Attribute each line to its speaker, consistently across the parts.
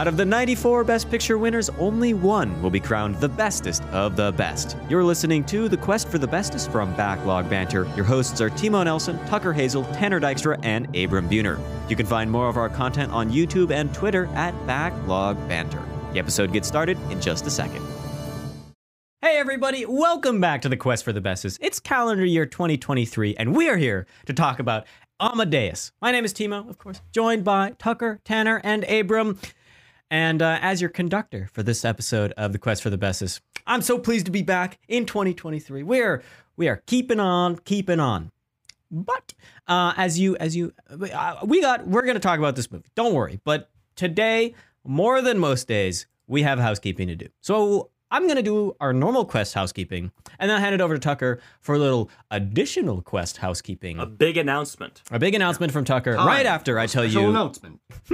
Speaker 1: Out of the 94 Best Picture winners, only one will be crowned the bestest of the best. You're listening to The Quest for the Bestest from Backlog Banter. Your hosts are Timo Nelson, Tucker Hazel, Tanner Dykstra, and Abram Buhner. You can find more of our content on YouTube and Twitter at Backlog Banter. The episode gets started in just a second. Hey everybody, welcome back to the Quest for the Bestest. It's calendar year 2023, and we are here to talk about Amadeus. My name is Timo, of course, joined by Tucker, Tanner, and Abram. And uh, as your conductor for this episode of the Quest for the Bestest, I'm so pleased to be back in 2023. We're we are keeping on, keeping on. But uh, as you as you uh, we got we're gonna talk about this movie. Don't worry. But today, more than most days, we have housekeeping to do. So I'm going to do our normal quest housekeeping and then I'll hand it over to Tucker for a little additional quest housekeeping.
Speaker 2: A big announcement.
Speaker 1: A big announcement from Tucker
Speaker 3: Time.
Speaker 1: right after I tell you
Speaker 3: announcement.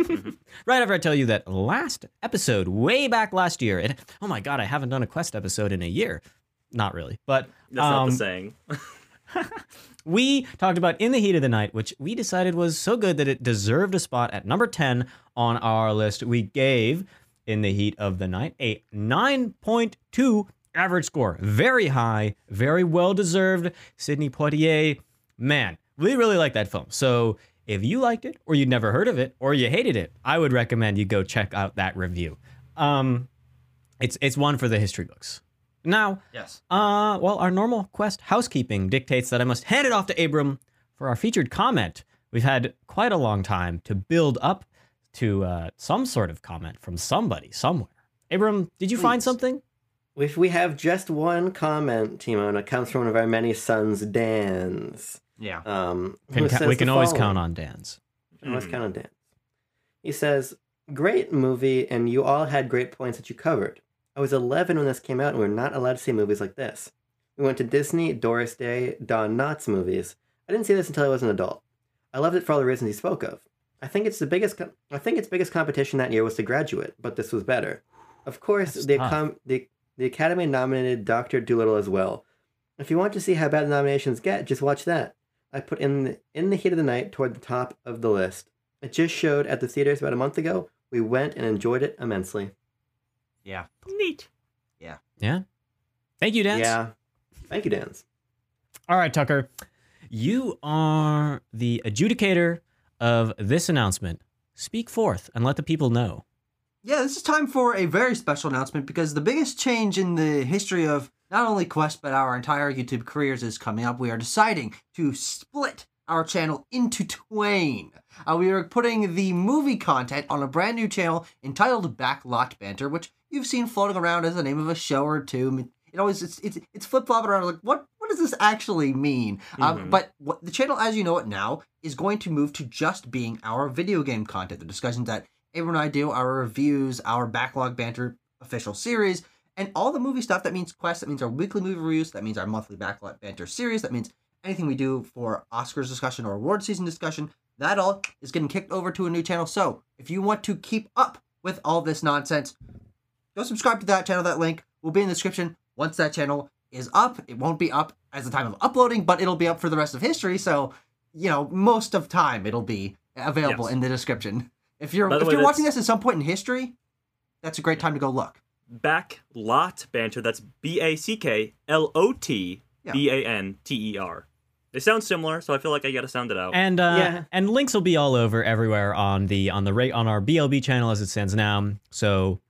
Speaker 1: right after I tell you that last episode way back last year. It, oh my god, I haven't done a quest episode in a year. Not really. But
Speaker 2: That's not
Speaker 1: um,
Speaker 2: the saying.
Speaker 1: we talked about In the Heat of the Night, which we decided was so good that it deserved a spot at number 10 on our list. We gave In the Heat of the Night a 9.2 average score. Very high, very well deserved. Sidney Poitier, man, we really like that film. So if you liked it, or you'd never heard of it, or you hated it, I would recommend you go check out that review. Um, it's it's one for the history books. Now,
Speaker 3: Yes.
Speaker 1: uh, well, our normal quest housekeeping dictates that I must hand it off to Abram for our featured comment. We've had quite a long time to build up to uh, some sort of comment from somebody somewhere. Abram, did you find something?
Speaker 4: If we have just one comment, Timo, and it comes from one of our many sons, Dan's.
Speaker 3: Yeah.
Speaker 4: Um,
Speaker 1: Can ca- we can always
Speaker 4: following.
Speaker 1: count on Dan's.
Speaker 4: Can always
Speaker 2: Mm.
Speaker 4: count on Dan. He says, "Great movie, and you all had great points that you covered. I was 11 when this came out, and we were not allowed to see movies like this. We went to Disney, Doris Day, Don Knotts movies. I didn't see this until I was an adult. I loved it for all the reasons he spoke of. I think it's the biggest. Co- I think its biggest competition that year was The Graduate, but this was better. Of course,
Speaker 1: That's
Speaker 4: the,
Speaker 1: tough.
Speaker 4: accom- the the Academy nominated Doctor Dolittle as well. If you want to see how bad the nominations get, just watch that. I put in the, in the heat of the night toward the top of the list. It just showed at the theaters about a month ago. We went and enjoyed it immensely.
Speaker 3: Yeah.
Speaker 2: Neat.
Speaker 1: Yeah. Yeah. Thank you, Dan.
Speaker 4: Yeah. Thank you, Dan's.
Speaker 1: All right, Tucker. You are the adjudicator of this announcement. Speak forth and let the people know.
Speaker 3: Yeah, this is time for a very special announcement because the biggest change in the history of not only Quest but our entire YouTube careers is coming up. We are deciding to split our channel into twain. Uh, we are putting the movie content on a brand new channel entitled Backlot Banter, which you've seen floating around as the name of a show or two. It always it's it's, it's flip flopping around like what what does this actually mean? Um,
Speaker 2: Mhm.
Speaker 3: but what the channel as you know it now is going to move to just being our video game content, the discussions that Abram and I do, our reviews, our backlog banter official series, and all the movie stuff. That means Quest. That means our weekly movie reviews. That means our monthly backlog banter series. That means anything we do for Oscars discussion or award season discussion. That all is getting kicked over to a new channel. So if you want to keep up with all this nonsense, go subscribe to that channel. That link will be in the description. Once that channel is up, it won't be up as the time of uploading, but it'll be up for the rest of history. So, you know, most of time it'll be available
Speaker 2: Yes.
Speaker 3: in the description. If you're if
Speaker 2: way,
Speaker 3: you're watching this at some point in history, that's a great time to go look.
Speaker 2: Back lot banter. That's B A C K L O T B A N T E R. They sound similar, so I feel like I gotta sound it out.
Speaker 1: And uh,
Speaker 4: Yeah.
Speaker 1: and links will be all over everywhere on the on the rate on our BLB channel as it stands now. So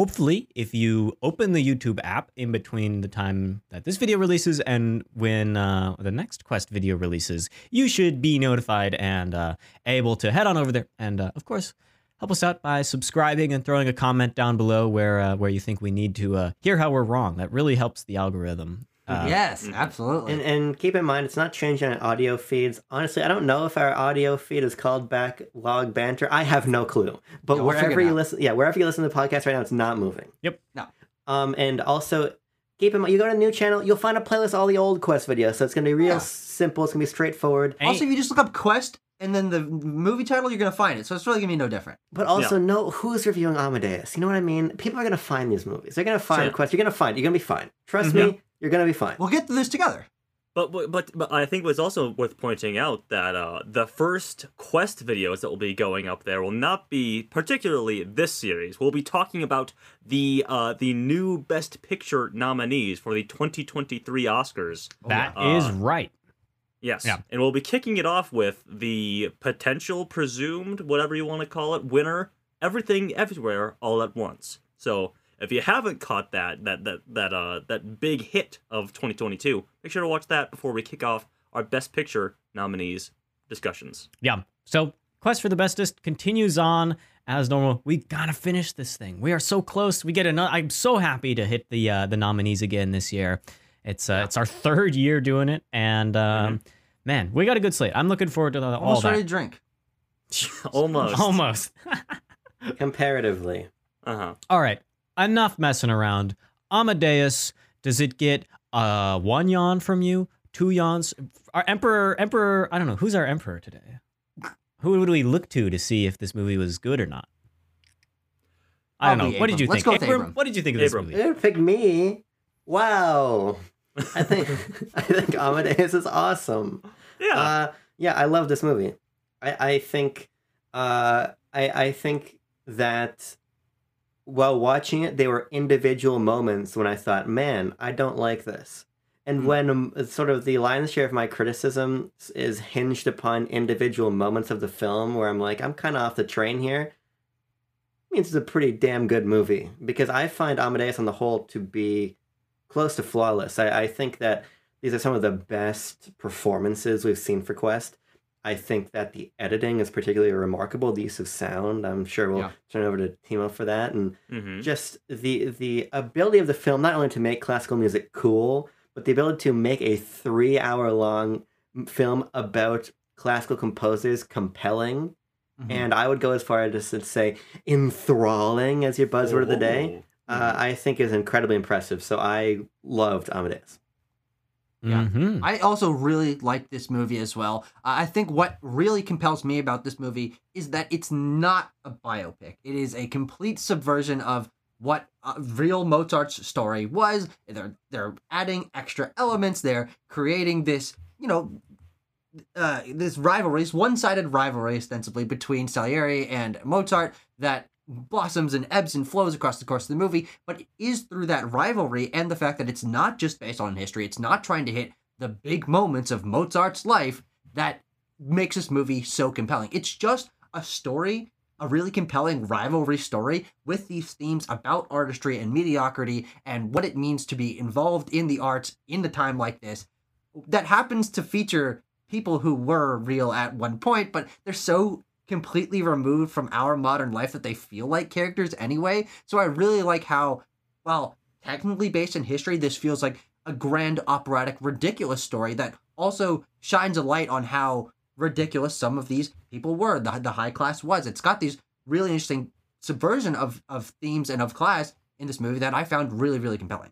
Speaker 1: hopefully, if you open the YouTube app in between the time that this video releases and when uh, the next Quest video releases, you should be notified and uh, able to head on over there. And uh, of course, help us out by subscribing and throwing a comment down below where uh, where you think we need to uh, hear how we're wrong. That really helps the algorithm. Uh,
Speaker 3: yes,
Speaker 2: mhm.
Speaker 3: absolutely.
Speaker 4: And, and keep in mind, it's not changing our audio feeds. Honestly, I don't know if our audio feed is called Backlog Banter. I have no clue. But
Speaker 3: Yeah, we'll
Speaker 4: wherever you listen, yeah, wherever you listen to the podcast right now, it's not moving.
Speaker 1: Yep.
Speaker 3: No.
Speaker 4: Um, and also keep in mind, you go to a new channel, you'll find a playlist of all the old Quest videos. So it's gonna be real
Speaker 3: Yeah.
Speaker 4: simple. It's gonna be straightforward.
Speaker 1: Hey.
Speaker 3: also, if you just look up Quest and then the movie title, you're gonna find it. So it's really gonna be no different.
Speaker 4: But also know who's reviewing Amadeus. You know what I mean? People are gonna find these movies. They're gonna find
Speaker 2: Sure.
Speaker 4: Quest. You're gonna find. You're gonna be fine. Trust
Speaker 1: Mhm.
Speaker 4: me. You're gonna be fine.
Speaker 3: We'll get to this together.
Speaker 2: But, but but but I think it was also worth pointing out that uh, the first quest videos that will be going up there will not be particularly this series. We'll be talking about the uh, the new Best Picture nominees for the 2023 Oscars.
Speaker 1: That
Speaker 2: yeah.
Speaker 1: is
Speaker 2: Uh,
Speaker 1: right.
Speaker 2: Yes.
Speaker 1: Yeah.
Speaker 2: And we'll be kicking it off with the potential, presumed, whatever you want to call it, winner, everything everywhere all at once. So if you haven't caught that that that that uh that big hit of 2022, make sure to watch that before we kick off our best picture nominees discussions.
Speaker 1: Yeah. So Quest for the Bestest continues on as normal. We gotta finish this thing. We are so close. We get another. I'm so happy to hit the uh, the nominees again this year. It's uh, it's our third year doing it, and um, man, we got a good slate. I'm looking forward to the, all
Speaker 3: Almost
Speaker 1: that.
Speaker 3: ready to drink.
Speaker 2: Almost.
Speaker 1: Almost.
Speaker 4: Comparatively.
Speaker 2: Uh-huh.
Speaker 1: all right. Enough messing around. Amadeus. Does it get uh one yawn from you? Two yawns? Our emperor. Emperor. I don't know. Who's our emperor today? Who would we look to to see if this movie was good or not? I don't
Speaker 3: I'll
Speaker 1: know. What did
Speaker 3: Abram.
Speaker 1: you
Speaker 3: Let's
Speaker 1: think?
Speaker 3: go with
Speaker 1: Abram,
Speaker 3: Abram.
Speaker 1: What did you think of this
Speaker 2: Abram.
Speaker 1: movie?
Speaker 4: They didn't pick me. Wow. I think I think Amadeus is awesome.
Speaker 2: Yeah.
Speaker 4: Uh, yeah, I love this movie. I, I think uh, I I think that while watching it, there were individual moments when I thought, "Man, I don't like this." And
Speaker 2: Hmm.
Speaker 4: when um, sort of the lion's share of my criticism is hinged upon individual moments of the film, where I'm like, "I'm kind of off the train here," means it's a pretty damn good movie because I find Amadeus on the whole to be close to flawless. I, I think that these are some of the best performances we've seen for Quest. I think that the editing is particularly remarkable. The use of sound, I'm sure we'll
Speaker 3: Yeah.
Speaker 4: turn over to Timo for that, and
Speaker 2: mm-hmm.
Speaker 4: just the the ability of the film not only to make classical music cool, but the ability to make a three hour long film about classical composers compelling.
Speaker 3: Mhm.
Speaker 4: And I would go as far as to say enthralling as your buzzword of the day uh, I think is incredibly impressive. So I loved Amadeus.
Speaker 3: Yeah.
Speaker 1: Mhm.
Speaker 3: I also really like this movie as well. Uh, I think what really compels me about this movie is that it's not a biopic. It is a complete subversion of what uh, real Mozart's story was. They're they're adding extra elements. They're creating this, you know, uh, this rivalry, this one-sided rivalry ostensibly between Salieri and Mozart that blossoms and ebbs and flows across the course of the movie, but is through that rivalry and the fact that it's not just based on history, it's not trying to hit the big moments of Mozart's life that makes this movie so compelling. It's just a story, a really compelling rivalry story with these themes about artistry and mediocrity and what it means to be involved in the arts in the time like this that happens to feature people who were real at one point, but they're so completely removed from our modern life that they feel like characters anyway. So I really like how, well, technically based in history, this feels like a grand operatic, ridiculous story that also shines a light on how ridiculous some of these people were. The, the high class was. It's got these really interesting subversion of, of themes and of class in this movie that I found really, really compelling.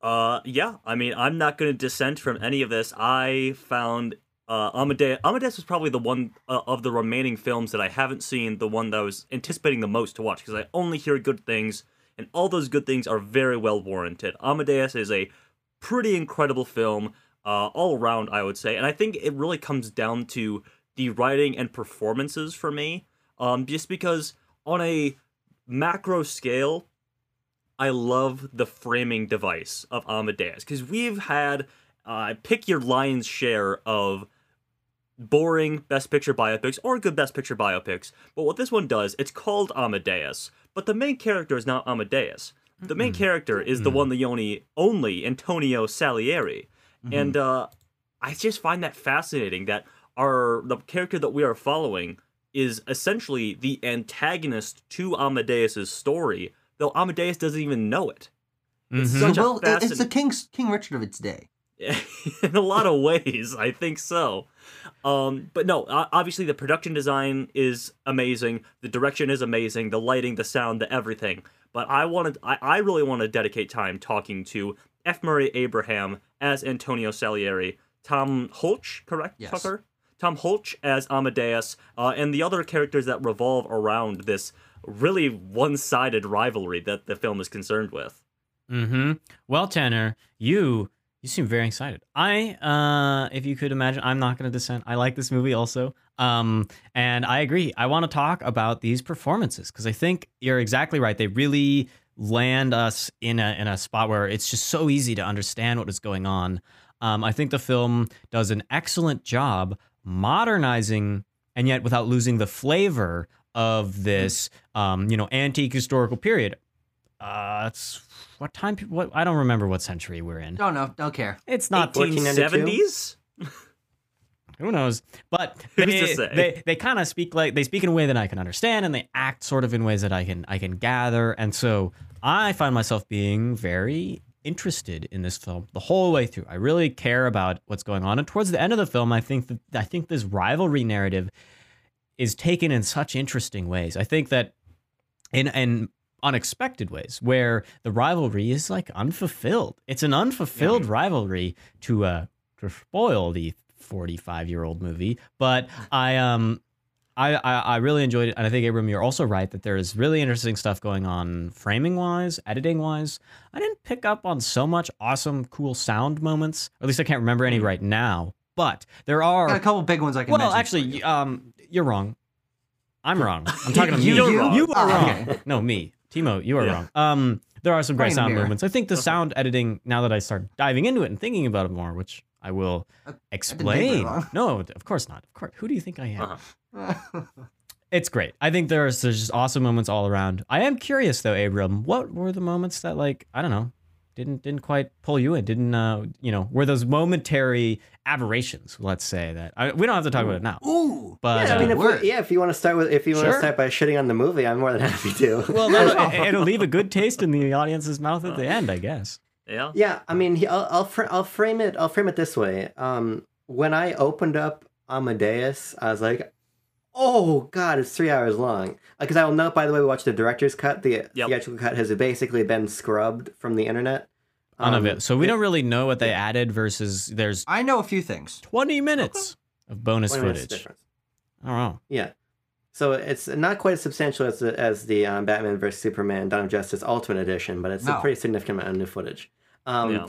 Speaker 2: Uh, yeah. I mean, I'm not going to dissent from any of this. I found uh, Amadeus. Amadeus was probably the one uh, of the remaining films that I haven't seen, the one that I was anticipating the most to watch because I only hear good things, and all those good things are very well warranted. Amadeus is a pretty incredible film, uh, all around, I would say, and I think it really comes down to the writing and performances for me. Um, just because on a macro scale, I love the framing device of Amadeus because we've had uh, pick your lion's share of boring best picture biopics or good best picture biopics. But what this one does, it's called Amadeus, but the main character is not Amadeus. The main character is the one, the only, only Antonio Salieri, and uh, I just find that fascinating that our the character that we are following is essentially the antagonist to Amadeus's story, though Amadeus doesn't even know it. It's
Speaker 1: Mhm.
Speaker 2: such a
Speaker 3: well, it- it's the
Speaker 2: fascinating-
Speaker 3: King's King Richard of its day.
Speaker 2: in a lot of ways i think so. Um but no obviously the production design is amazing the direction is amazing the lighting the sound the everything. But i wanted i, I really want to dedicate time talking to f. Murray abraham as antonio salieri tom holch correct
Speaker 3: Yes.
Speaker 2: tucker? Tom holch as amadeus uh, and the other characters that revolve around this really one-sided rivalry that the film is concerned with.
Speaker 1: Mm-hmm. Well, Tanner, you You seem very excited. I, uh, if you could imagine, I'm not going to dissent. I like this movie also. Um, and I agree. I want to talk about these performances because I think you're exactly right. They really land us in a in a spot where it's just so easy to understand what is going on. Um, I think the film does an excellent job modernizing and yet without losing the flavor of this, um, you know, antique historical period. Uh, it's what time? What I don't remember what century we're in.
Speaker 3: Don't know. Don't care.
Speaker 1: It's not
Speaker 2: 1470s?
Speaker 1: who knows? But
Speaker 2: Who's
Speaker 1: they, they, they kind of speak like they speak in a way that I can understand, and they act sort of in ways that I can I can gather, and so I find myself being very interested in this film the whole way through. I really care about what's going on, and towards the end of the film, I think that I think this rivalry narrative is taken in such interesting ways. I think that in in unexpected ways where the rivalry is like unfulfilled. It's an unfulfilled rivalry to uh to spoil the 45 year old movie, but I um I, I I really enjoyed it, and I think Abram, you're also right that there is really interesting stuff going on, framing wise, editing wise. I didn't pick up on so much awesome, cool sound moments. Or at least I can't remember any right now. But there are
Speaker 3: Got a couple big ones I can
Speaker 1: well, actually,
Speaker 3: you.
Speaker 1: um, you're wrong. I'm wrong. I'm talking to.
Speaker 3: You-
Speaker 2: You're wrong.
Speaker 1: You are
Speaker 3: Oh,
Speaker 1: wrong.
Speaker 3: okay.
Speaker 1: No, me. Timo, you are
Speaker 2: Yeah.
Speaker 1: wrong. Um, there are some great
Speaker 3: Point
Speaker 1: sound
Speaker 3: mirror.
Speaker 1: movements. I think the sound editing. Now that I start diving into it and thinking about it more, which I will
Speaker 3: Uh, very
Speaker 1: explain.
Speaker 3: long.
Speaker 1: No, of course not. Of course. Who do you think I am?
Speaker 2: Uh-huh.
Speaker 1: It's great. I think there's there's just awesome moments all around. I am curious though, Abram. What were the moments that like I don't know didn't didn't quite pull you in? Didn't uh you know were those momentary aberrations? Let's say that I, we don't have to talk about it now.
Speaker 3: Ooh.
Speaker 1: But
Speaker 4: yeah, I
Speaker 1: uh,
Speaker 4: mean, if
Speaker 3: word.
Speaker 4: we, yeah, if you want to start with, if you want
Speaker 1: Sure.
Speaker 4: to start by shitting on the movie, I'm more than happy to.
Speaker 1: well, that'll- it, it'll leave a good taste in the audience's mouth at the end, I guess.
Speaker 2: Yeah.
Speaker 4: Yeah, I mean, he- I'll I'll, fr- I'll frame it. I'll frame it this way. Um, when I opened up Amadeus, I was like, "Oh God, it's three hours long." Because I will note, by the way, we watched the director's cut. The
Speaker 2: Yep.
Speaker 4: theatrical cut has basically been scrubbed from the internet.
Speaker 1: None of
Speaker 4: Um,
Speaker 1: it. So we don't really know what they added versus there's
Speaker 3: I know a few things.
Speaker 1: 20 minutes of bonus
Speaker 4: 20 minutes
Speaker 1: footage.
Speaker 4: difference.
Speaker 1: I don't know.
Speaker 4: Yeah. So it's not quite as substantial as the, as the um, Batman vs Superman Dawn of Justice Ultimate Edition, but it's a pretty significant amount of new footage. Um,
Speaker 2: yeah.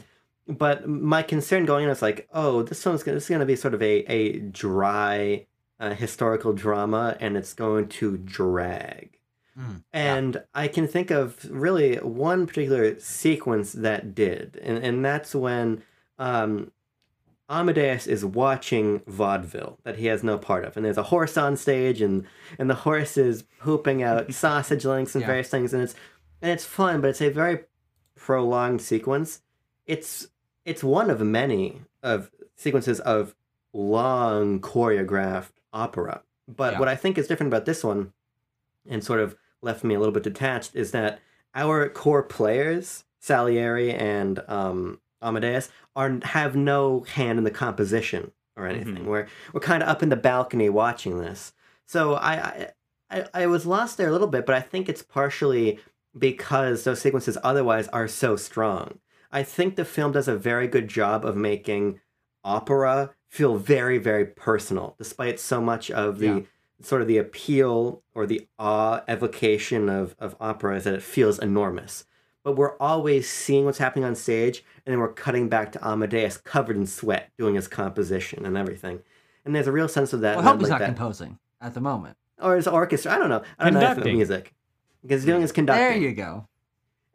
Speaker 4: But my concern going in was like, oh, this one's gonna, this is going to be sort of a a dry uh, historical drama, and it's going to drag.
Speaker 3: Mm,
Speaker 4: And I can think of really one particular sequence that did, and and that's when um, Amadeus is watching vaudeville that he has no part of, and there's a horse on stage, and and the horse is pooping out sausage links and
Speaker 3: Yeah.
Speaker 4: various things, and it's and it's fun, but it's a very prolonged sequence. It's it's one of many of sequences of long choreographed opera. But
Speaker 3: Yeah.
Speaker 4: what I think is different about this one, and sort of left me a little bit detached, is that our core players, Salieri and um, Amadeus, are have no hand in the composition or anything.
Speaker 2: Mhm.
Speaker 4: We're we're kind of up in the balcony watching this. So I, I I I was lost there a little bit, but I think it's partially because those sequences otherwise are so strong. I think the film does a very good job of making opera feel very, very personal, despite so much of the
Speaker 3: Yeah.
Speaker 4: sort of the appeal or the awe evocation of, of opera is that it feels enormous. But we're always seeing what's happening on stage, and then we're cutting back to Amadeus covered in sweat doing his composition and everything. And there's a real sense of that.
Speaker 3: Well,
Speaker 4: I
Speaker 3: help he's
Speaker 4: like
Speaker 3: not
Speaker 4: that.
Speaker 3: composing at the moment.
Speaker 4: Or his orchestra. I don't know. I don't know if
Speaker 1: Conducting.
Speaker 4: music. Because he's doing his conducting.
Speaker 3: There you go.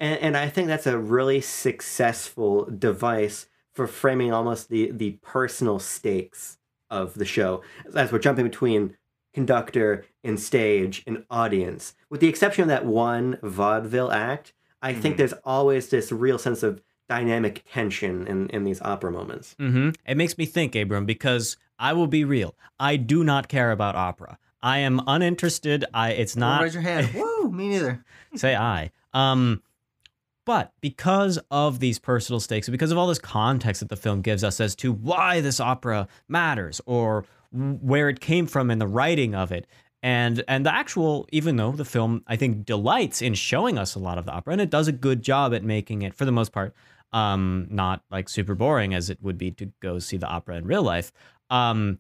Speaker 4: And, and I think that's a really successful device for framing almost the, the personal stakes of the show as we're jumping between conductor and stage and audience. With the exception of that one vaudeville act, I think
Speaker 2: Mhm.
Speaker 4: there's always this real sense of dynamic tension in, in these opera moments.
Speaker 1: hmm It makes me think, Abram, because I will be real. I do not care about opera. I am uninterested. I it's
Speaker 3: Don't
Speaker 1: not
Speaker 3: raise your hand. Woo, me neither.
Speaker 1: say I. Um, but because of these personal stakes, because of all this context that the film gives us as to why this opera matters or where it came from in the writing of it, and and the actual, even though the film I think delights in showing us a lot of the opera, and it does a good job at making it for the most part, um, not like super boring as it would be to go see the opera in real life. Um,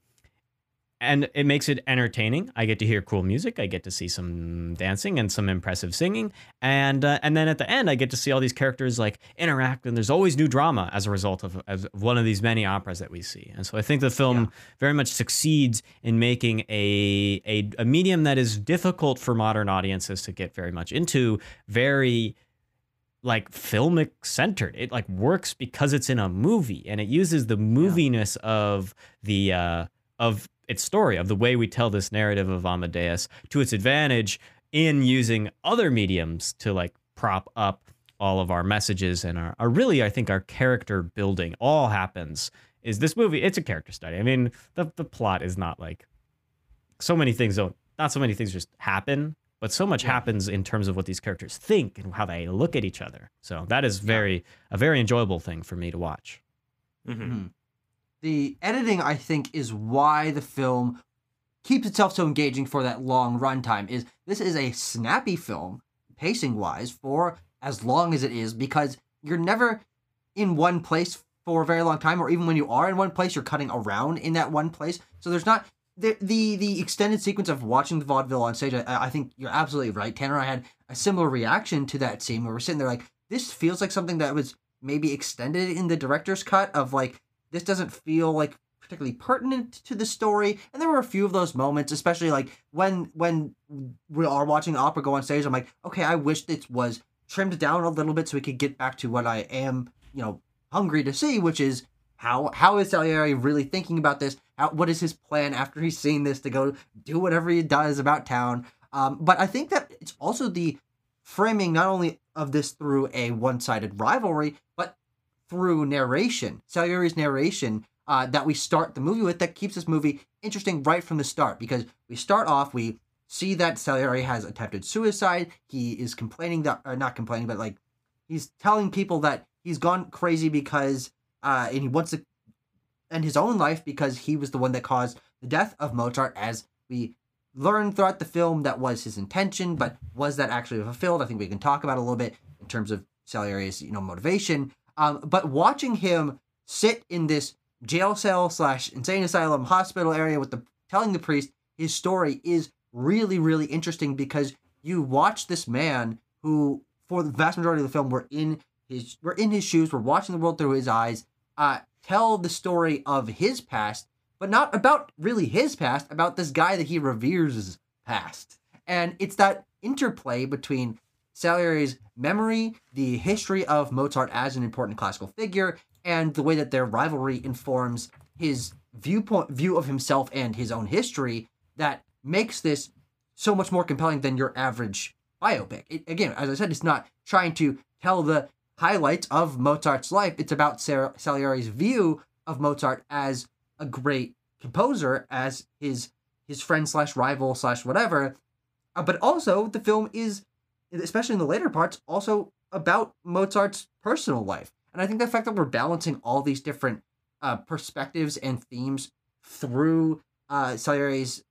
Speaker 1: and it makes it entertaining. I get to hear cool music. I get to see some dancing and some impressive singing, and uh, and then at the end, I get to see all these characters like interact, and there's always new drama as a result of, of one of these many operas that we see. And so I think the film
Speaker 3: Yeah.
Speaker 1: very much succeeds in making a, a a medium that is difficult for modern audiences to get very much into, very like filmic centered. It like works because it's in a movie and it uses the moviness of the uh of its story, of the way we tell this narrative of Amadeus to its advantage in using other mediums to like prop up all of our messages and our, our really I think our character building all happens is this movie it's a character study. I mean, the the plot is not like so many things don't not so many things just happen, but so much
Speaker 3: Yeah.
Speaker 1: happens in terms of what these characters think and how they look at each other. So that is very a very enjoyable thing for me to watch.
Speaker 2: hmm
Speaker 3: The editing, I think, is why the film keeps itself so engaging for that long runtime. Is this is a snappy film, pacing wise, for as long as it is, because you're never in one place for a very long time, or even when you are in one place, you're cutting around in that one place. So there's not the the the extended sequence of watching the vaudeville on stage. I, I think you're absolutely right, Tanner. I had a similar reaction to that scene where we're sitting there like, this feels like something that was maybe extended in the director's cut of like this doesn't feel like particularly pertinent to the story. And there were a few of those moments especially like when when we are watching opera go on stage i'm like okay i wish this was trimmed down a little bit so we could get back to what i am you know hungry to see which is how how is salieri really thinking about this? How, what is his plan after he's seen this to go do whatever he does about town? Um, but i think that it's also the framing not only of this through a one-sided rivalry but through narration, Salieri's narration uh, that we start the movie with that keeps this movie interesting right from the start because we start off, we see that Salieri has attempted suicide. He is complaining that, or not complaining, but like he's telling people that he's gone crazy because, uh, and he wants to end his own life because he was the one that caused the death of Mozart, as we learn throughout the film that was his intention, but was that actually fulfilled? I think we can talk about a little bit in terms of Salieri's, you know, motivation. Um, but watching him sit in this jail cell slash insane asylum hospital area with the telling the priest his story is really really interesting because you watch this man who for the vast majority of the film we're in his we're in his shoes we're watching the world through his eyes uh tell the story of his past but not about really his past about this guy that he reveres past. And it's that interplay between Salieri's memory, the history of Mozart as an important classical figure, and the way that their rivalry informs his viewpoint view of himself and his own history that makes this so much more compelling than your average biopic. It, again, as I said, it's not trying to tell the highlights of Mozart's life. It's about Salieri's view of Mozart as a great composer, as his his friend slash rival slash whatever. Uh, but also, the film is, especially in the later parts, also about Mozart's personal life. And I think the fact that we're balancing all these different uh, perspectives and themes through uh, Salieri's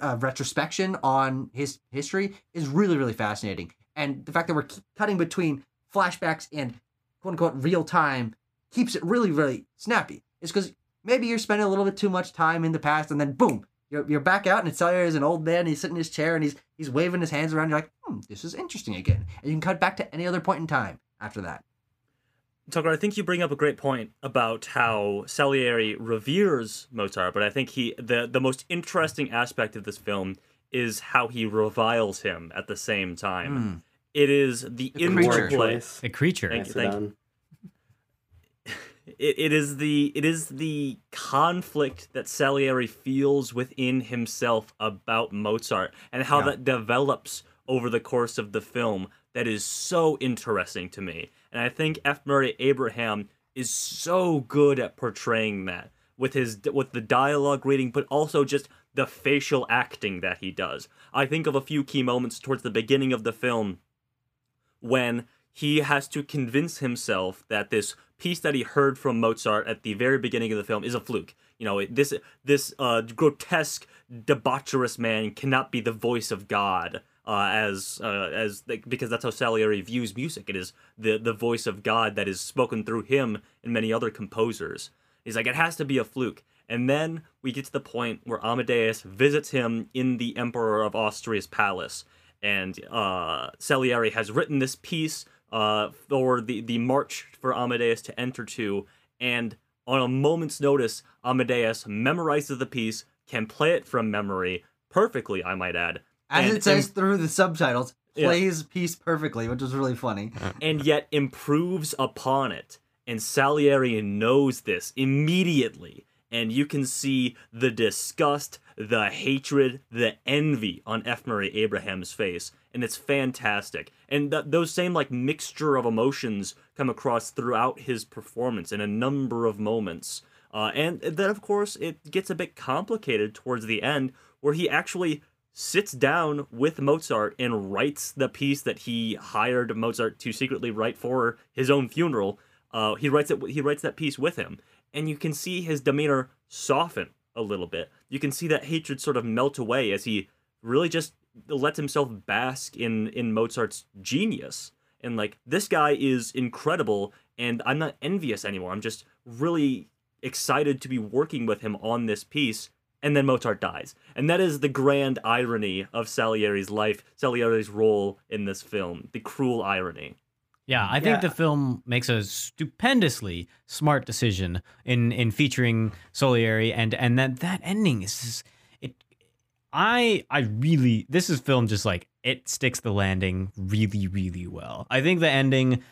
Speaker 3: uh, retrospection on his history is really, really fascinating. And the fact that we're cutting between flashbacks and quote unquote real time keeps it really, really snappy. It's because maybe you're spending a little bit too much time in the past and then boom, you're, you're back out and it's Salieri is an old man. He's sitting in his chair and he's he's waving his hands around. You're like, hmm, this is interesting again. And you can cut back to any other point in time after that.
Speaker 2: Tucker, I think you bring up a great point about how Salieri reveres Mozart, but I think he the the most interesting aspect of this film is how he reviles him at the same time. It is the
Speaker 3: The creature.
Speaker 2: Interplay.
Speaker 4: choice.
Speaker 1: A creature.
Speaker 2: Thank you, thank you. It, it is the it is the conflict that Salieri feels within himself about Mozart and how
Speaker 3: Yeah.
Speaker 2: that develops over the course of the film that is so interesting to me. And I think F. Murray Abraham is so good at portraying that with his with the dialogue reading, but also just the facial acting that he does. I think of a few key moments towards the beginning of the film when he has to convince himself that this piece that he heard from Mozart at the very beginning of the film is a fluke. You know, this this uh, grotesque, debaucherous man cannot be the voice of God. Uh, as uh, as because that's how Salieri views music. It is the the voice of God that is spoken through him and many other composers. He's like, it has to be a fluke. And then we get to the point where Amadeus visits him in the Emperor of Austria's palace. And uh, Salieri has written this piece uh, for the, the march for Amadeus to enter to. And on a moment's notice, Amadeus memorizes the piece, can play it from memory perfectly, I might add.
Speaker 3: As
Speaker 2: and,
Speaker 3: it says through the subtitles,
Speaker 2: Yeah.
Speaker 3: plays piece perfectly, which was really funny.
Speaker 2: and yet improves upon it. And Salieri knows this immediately. And you can see the disgust, the hatred, the envy on F. Murray Abraham's face. And it's fantastic. And th- those same like mixture of emotions come across throughout his performance in a number of moments. Uh, and then, of course, it gets a bit complicated towards the end, where he actually sits down with Mozart and writes the piece that he hired Mozart to secretly write for his own funeral. Uh, he writes it. He writes that piece with him, and you can see his demeanor soften a little bit. You can see that hatred sort of melt away as he really just lets himself bask in in Mozart's genius. And like this guy is incredible, and I'm not envious anymore. I'm just really excited to be working with him on this piece and then Mozart dies. And that is the grand irony of Salieri's life, Salieri's role in this film, the cruel irony.
Speaker 1: Yeah, I think
Speaker 3: Yeah.
Speaker 1: the film makes a stupendously smart decision in in featuring Salieri and and that that ending is just, it I I really this is film just like it sticks the landing really really well. I think the ending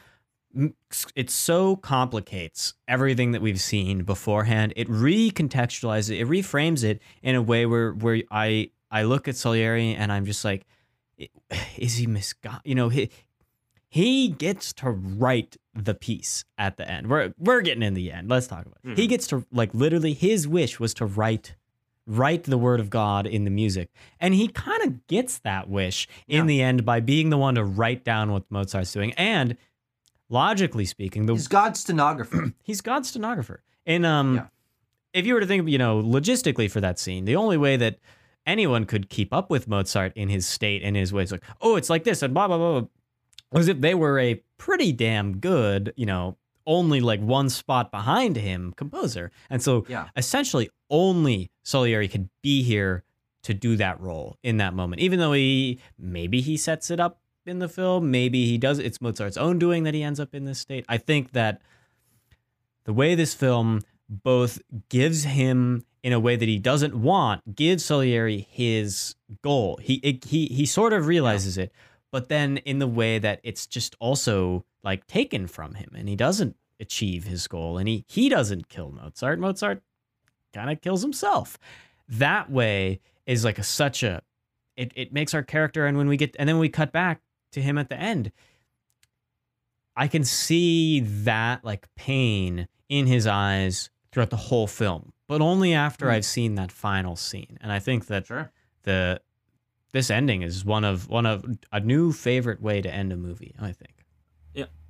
Speaker 1: it so complicates everything that we've seen beforehand. It recontextualizes it, it reframes it in a way where where I I look at Salieri and I'm just like is he misguided? You know, he, he gets to write the piece at the end. We're we're getting in the end. Let's talk about it. He
Speaker 2: Mhm.
Speaker 1: gets to like literally his wish was to write write the word of God in the music. And he kind of gets that wish in
Speaker 3: Yeah.
Speaker 1: the end by being the one to write down what Mozart's doing. And logically speaking, the
Speaker 3: He's God's stenographer.
Speaker 1: he's God's stenographer. And um,
Speaker 3: Yeah.
Speaker 1: if you were to think, you know, logistically for that scene, the only way that anyone could keep up with Mozart in his state and his ways, like, oh, it's like this and blah blah blah, blah, was if they were a pretty damn good, you know, only like one spot behind him composer. And so
Speaker 3: Yeah.
Speaker 1: essentially only Salieri could be here to do that role in that moment. Even though he maybe he sets it up in the film, maybe he does it's Mozart's own doing that he ends up in this state. I think that the way this film both gives him in a way that he doesn't want, gives Salieri his goal. He it, he he sort of realizes it, but then in the way that it's just also like taken from him and he doesn't achieve his goal and he he doesn't kill Mozart. Mozart kind of kills himself. That way is like a, such a it it makes our character and when we get and then we cut back to him at the end I can see that like pain in his eyes throughout the whole film, but only after
Speaker 3: Hmm.
Speaker 1: I've seen that final scene. And I think that
Speaker 3: Sure.
Speaker 1: the this ending is one of one of a new favorite way to end a movie. I think.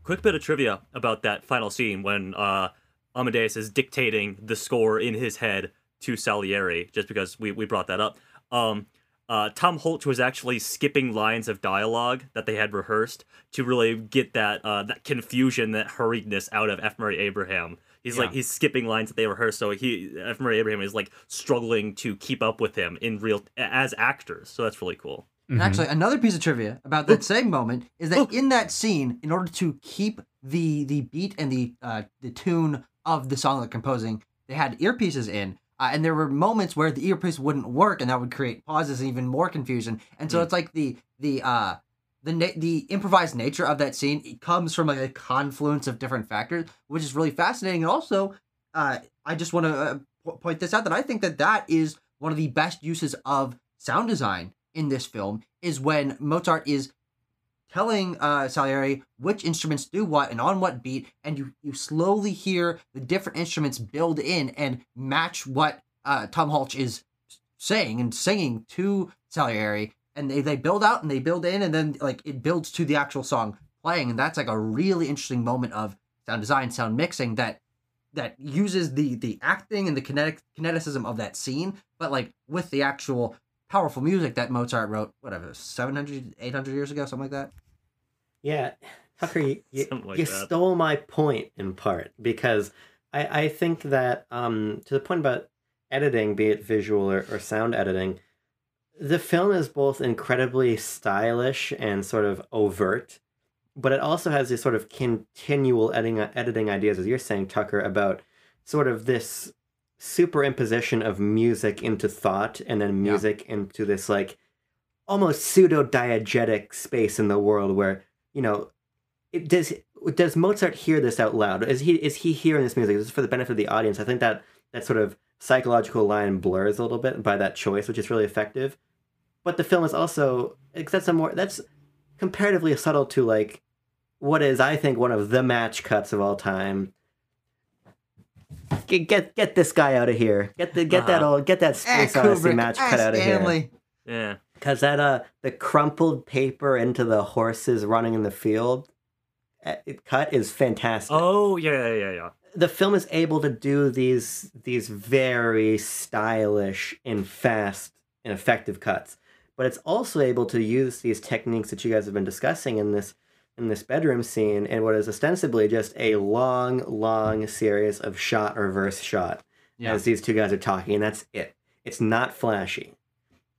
Speaker 2: Yeah. Quick bit of trivia about that final scene when uh, Amadeus is dictating the score in his head to Salieri, just because we, we brought that up. Um, uh, Tom Holtz was actually skipping lines of dialogue that they had rehearsed to really get that uh, that confusion, that hurriedness out of F. Murray Abraham. He's like he's skipping lines that they rehearsed, so he F. Murray Abraham is like struggling to keep up with him in real as actors. So that's really cool.
Speaker 3: And actually, another piece of trivia about that same moment is that in that scene, in order to keep the the beat and the uh, the tune of the song they're composing, they had earpieces in, uh, and there were moments where the earpiece wouldn't work, and that would create pauses and even more confusion. And so
Speaker 2: Mm.
Speaker 3: it's like the the uh the na- the improvised nature of that scene it comes from like a confluence of different factors, which is really fascinating. And also, uh, I just want to uh, po- point this out that I think that that is one of the best uses of sound design in this film is when Mozart is telling uh, Salieri which instruments do what and on what beat, and you, you slowly hear the different instruments build in and match what uh, Tom Hulch is saying and singing to Salieri, and they, they build out and they build in, and then like it builds to the actual song playing, and that's like a really interesting moment of sound design, sound mixing that that uses the the acting and the kinetic kineticism of that scene, but like with the actual powerful music that Mozart wrote, whatever, 700, 800 years ago, something like that.
Speaker 4: Yeah, Tucker, you, you,
Speaker 2: like
Speaker 4: you stole my point in part because I, I think that um, to the point about editing, be it visual or, or sound editing, the film is both incredibly stylish and sort of overt, but it also has these sort of continual editing editing ideas, as you're saying, Tucker, about sort of this superimposition of music into thought and then
Speaker 3: Yeah.
Speaker 4: music into this like almost pseudo diegetic space in the world where you know it does does Mozart hear this out loud? Is he is he hearing this music? Is this for the benefit of the audience? I think that that sort of psychological line blurs a little bit by that choice which is really effective. But the film is also that's a more that's comparatively subtle to like what is I think one of the match cuts of all time get get, get this guy out of here get the get that
Speaker 2: Uh-huh.
Speaker 4: old get that
Speaker 3: Eh,
Speaker 4: space odyssey
Speaker 3: Kubrick,
Speaker 4: match
Speaker 3: eh,
Speaker 4: cut out of here
Speaker 2: Yeah.
Speaker 4: Cause that uh the crumpled paper into the horses running in the field uh, it cut is fantastic.
Speaker 2: Oh yeah, yeah, yeah, yeah.
Speaker 4: The film is able to do these these very stylish and fast and effective cuts, but it's also able to use these techniques that you guys have been discussing in this in this bedroom scene and what is ostensibly just a long, long series of shot reverse shot
Speaker 3: Yeah.
Speaker 4: as these two guys are talking, and that's it. It's not flashy,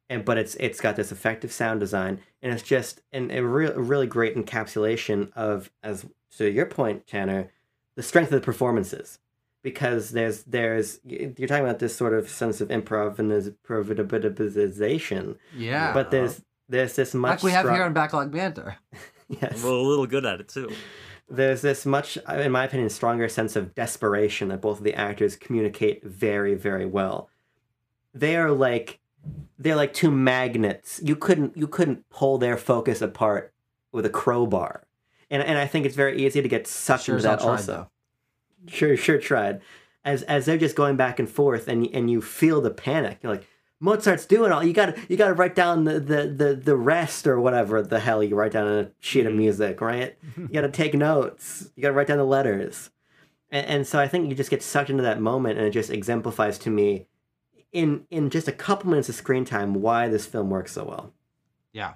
Speaker 4: and but it's it's got this effective sound design, and it's just an, a real really great encapsulation of as to your point, Tanner, the strength of the performances, because there's there's you're talking about this sort of sense of improv and there's improvisation,
Speaker 3: Yeah.
Speaker 4: but there's there's this much
Speaker 3: like we have
Speaker 4: strong-
Speaker 3: here on Backlog Banter.
Speaker 4: yes.
Speaker 2: We're a little good at it too.
Speaker 4: there's this much in my opinion stronger sense of desperation that both of the actors communicate very very well. They are like they're like two magnets. You couldn't you couldn't pull their focus apart with a crowbar. And and i think it's very easy to get sucked
Speaker 3: Sure
Speaker 4: into that
Speaker 3: tried,
Speaker 4: also.
Speaker 3: though.
Speaker 4: sure sure tried. As as they're just going back and forth and and you feel the panic you're like Mozart's doing all you got to you got to write down the, the the the rest or whatever the hell you write down on a sheet of music right? You got to take notes. You got to write down the letters. And, and so I think you just get sucked into that moment and it just exemplifies to me in in just a couple minutes of screen time why this film works so well.
Speaker 3: Yeah,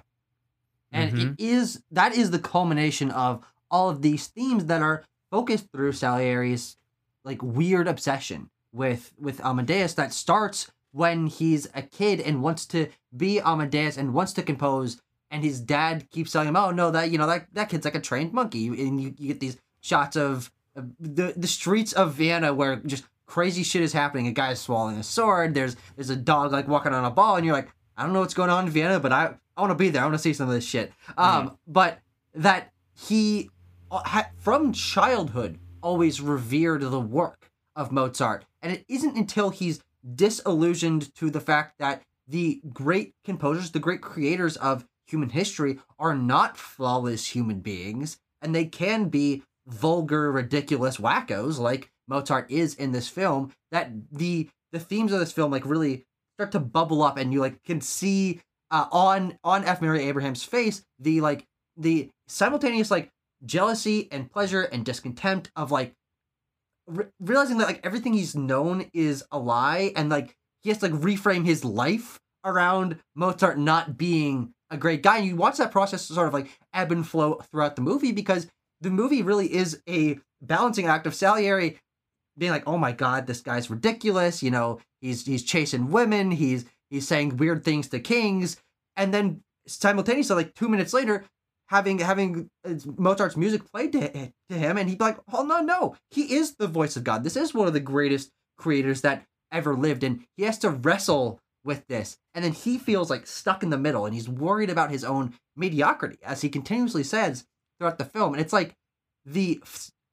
Speaker 3: and
Speaker 1: Mhm.
Speaker 3: it is that is the culmination of all of these themes that are focused through Salieri's like weird obsession with with Amadeus that starts when he's a kid and wants to be Amadeus and wants to compose and his dad keeps telling him oh no that you know that that kid's like a trained monkey. And you, you get these shots of the the streets of Vienna where just crazy shit is happening. A guy's swallowing a sword. There's there's a dog like walking on a ball and you're like I don't know what's going on in Vienna but I I want to be there. I want to see some of this shit. Um, but that he uh, from childhood always revered the work of Mozart, and it isn't until he's disillusioned to the fact that the great composers, the great creators of human history, are not flawless human beings, and they can be vulgar, ridiculous wackos like Mozart is in this film. That the the themes of this film like really start to bubble up, and you like can see uh, on on F. Murray Abraham's face the like the simultaneous like jealousy and pleasure and discontempt of like re- realizing that like everything he's known is a lie and like he has to like reframe his life around Mozart not being a great guy. And you watch that process sort of like ebb and flow throughout the movie because the movie really is a balancing act of Salieri being like oh my god this guy's ridiculous you know he's he's chasing women he's he's saying weird things to kings. And then simultaneously like 2 minutes later having having uh, Mozart's music played to, to him, and he'd be like, "Oh no, no, he is the voice of God. This is one of the greatest creators that ever lived," and he has to wrestle with this, and then he feels like stuck in the middle, and he's worried about his own mediocrity, as he continuously says throughout the film, and it's like the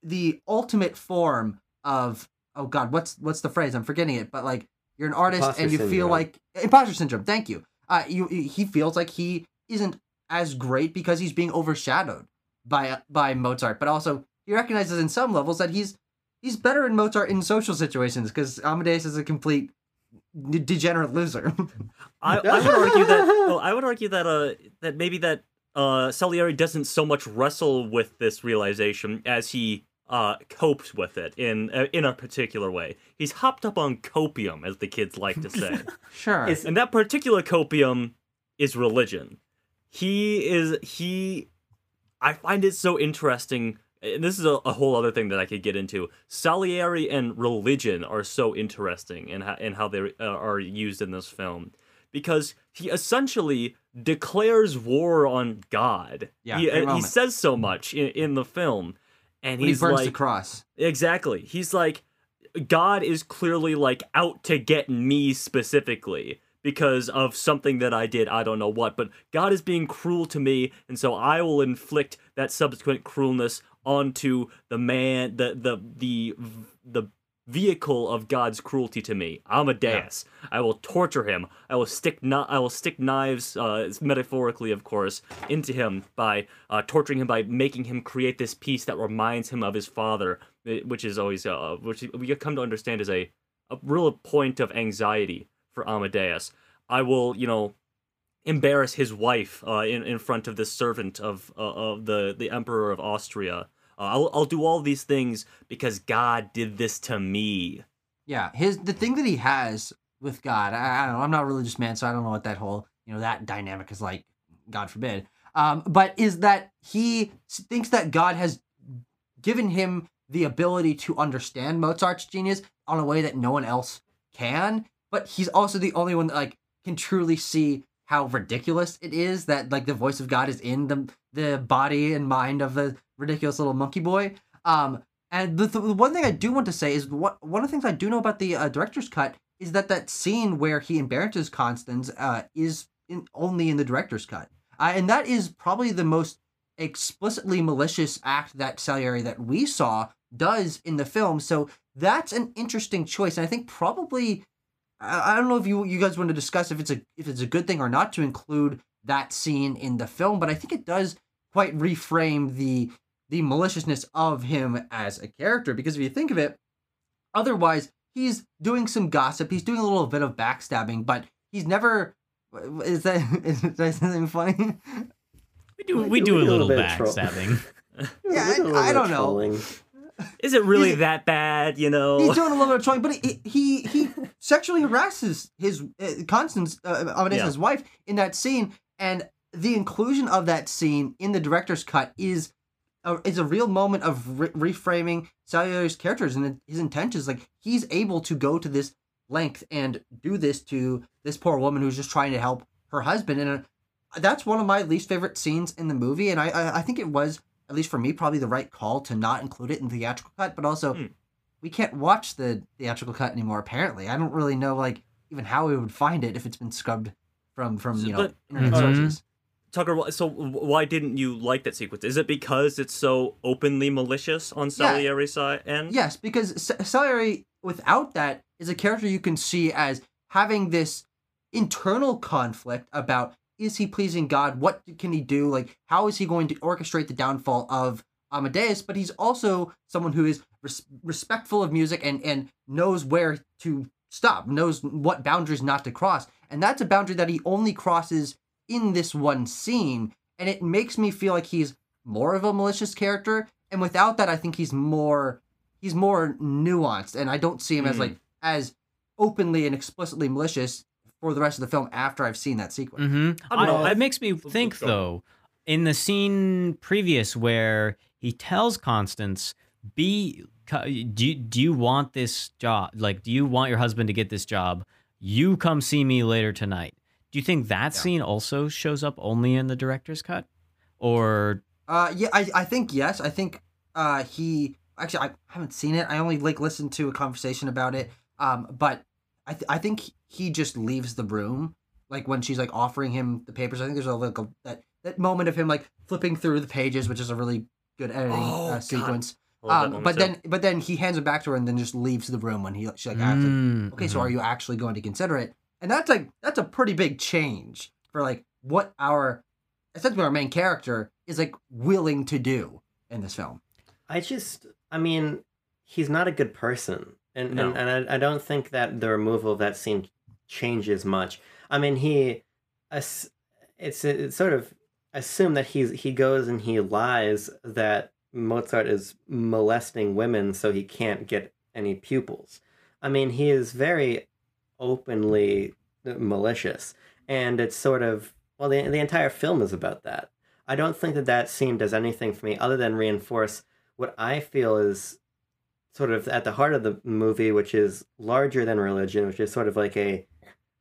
Speaker 3: the ultimate form of oh god, what's what's the phrase? I'm forgetting it, but like you're an artist
Speaker 4: Imposter
Speaker 3: and you feel like imposter syndrome. Thank you. Uh, you he feels like he isn't as great because he's being overshadowed by by Mozart, but also he recognizes in some levels that he's he's better in Mozart in social situations because Amadeus is a complete de- degenerate loser.
Speaker 2: I, I would argue that. Oh, I would argue that. Uh, that maybe that. Uh, Salieri doesn't so much wrestle with this realization as he uh copes with it in uh, in a particular way. He's hopped up on copium, as the kids like to say,
Speaker 3: sure.
Speaker 4: It's-
Speaker 2: and that particular copium is religion. He is he. I find it so interesting and this is a, a whole other thing that I could get into. Salieri and religion are so interesting in how, in how they uh, are used in this film because he essentially declares war on God.
Speaker 3: Yeah,
Speaker 2: he, uh, he says so much in, in the film, and
Speaker 3: When he
Speaker 2: he's
Speaker 3: burns
Speaker 2: like,
Speaker 3: the cross.
Speaker 2: Exactly. He's like, God is clearly like out to get me specifically because of something that I did. I don't know what, but God is being cruel to me, and so I will inflict that subsequent cruelness onto the man, the the the the vehicle of God's cruelty to me, Amadeus. I will torture him. I will stick kni- I will stick knives, uh, metaphorically, of course, into him by uh, torturing him by making him create this piece that reminds him of his father, eh, which is always uh, which we come to understand is a a real point of anxiety for Amadeus. I will, you know, embarrass his wife uh, in in front of the servant of uh, of the the emperor of Austria. Uh, I'll I'll do all these things because God did this to me.
Speaker 3: Yeah, his the thing that he has with God, I, I don't know. I'm not a religious man, so I don't know what that whole you know that dynamic is like. God forbid. Um, but is that he thinks that God has given him the ability to understand Mozart's genius on a way that no one else can. But he's also the only one that like can truly see how ridiculous it is that like the voice of God is in the the body and mind of the ridiculous little monkey boy. Um, and the, the one thing I do want to say is what one of the things I do know about the uh, director's cut is that that scene where he embarrasses Constance uh, is in, only in the director's cut, uh, and that is probably the most explicitly malicious act that Salieri that we saw does in the film. So that's an interesting choice, and I think probably I, I don't know if you you guys want to discuss if it's a if it's a good thing or not to include that scene in the film, but I think it does quite reframe the the maliciousness of him as a character because if you think of it, otherwise he's doing some gossip, he's doing a little bit of backstabbing, but he's never. Is that is that something funny?
Speaker 1: We do
Speaker 4: We
Speaker 1: we
Speaker 4: do-
Speaker 1: do a
Speaker 4: do a
Speaker 1: little
Speaker 4: bit of troll.
Speaker 1: backstabbing.
Speaker 3: Yeah, I- I don't know.
Speaker 4: trolling.
Speaker 2: Is it really that bad? You know.
Speaker 3: He's doing a little bit of trolling, but he he, he sexually harasses his uh, Constance, uh, Amadeus,
Speaker 2: Yeah.
Speaker 3: wife, in that scene, and the inclusion of that scene in the director's cut is a, is a real moment of re- reframing Salieri's characters and his intentions. Like he's able to go to this length and do this to this poor woman who's just trying to help her husband, and uh, that's one of my least favorite scenes in the movie. And I I, I think it was at least for me probably the right call to not include it in the theatrical cut, but also
Speaker 2: Hmm.
Speaker 3: we can't watch the theatrical cut anymore. Apparently, I don't really know like even how we would find it if it's been scrubbed from from you know
Speaker 2: But-
Speaker 3: internet
Speaker 1: Mhm.
Speaker 3: sources.
Speaker 2: Tucker, so why didn't you like that sequence? Is it because it's so openly malicious on Salieri's side end?
Speaker 3: Yes, because S- Salieri, without that, is a character you can see as having this internal conflict about is he pleasing God? What can he do? Like, how is he going to orchestrate the downfall of Amadeus? But he's also someone who is res- respectful of music and and knows where to stop, knows what boundaries not to cross, and that's a boundary that he only crosses in this one scene, and it makes me feel like he's more of a malicious character. And without that, I think he's more he's more nuanced, and I don't see him as
Speaker 2: Mm.
Speaker 3: like as openly and explicitly malicious for the rest of the film after I've seen that sequence.
Speaker 1: hmm
Speaker 2: I don't know,
Speaker 1: it makes me think though, in the scene previous where he tells Constance, "Be, do you, do you want this job? Like, do you want your husband to get this job? You come see me later tonight." Do you think that
Speaker 3: Yeah.
Speaker 1: scene also shows up only in the director's cut, or
Speaker 3: Uh, yeah, I, I think yes. I think uh he actually I haven't seen it. I only like listened to a conversation about it. Um, but I th- I think he just leaves the room like when she's like offering him the papers. I think there's a like a, that that moment of him like flipping through the pages, which is a really good editing
Speaker 2: Oh,
Speaker 3: uh, sequence.
Speaker 2: I love that
Speaker 3: Um, but
Speaker 2: too.
Speaker 3: then but then he hands it back to her and then just leaves the room when he she like asks him,
Speaker 1: Mm,
Speaker 3: okay, so
Speaker 1: mhm.
Speaker 3: are you actually going to consider it? And that's like that's a pretty big change for like what our essentially our main character is like willing to do in this film.
Speaker 4: I just, I mean, he's not a good person, and
Speaker 2: No.
Speaker 4: and, and I, I don't think that the removal of that scene changes much. I mean, he, it's it's sort of assume that he's he goes and he lies that Mozart is molesting women so he can't get any pupils. I mean, he is very openly malicious, and it's sort of well, the the entire film is about that. I don't think that that scene does anything for me other than reinforce what I feel is sort of at the heart of the movie, which is larger than religion, which is sort of like a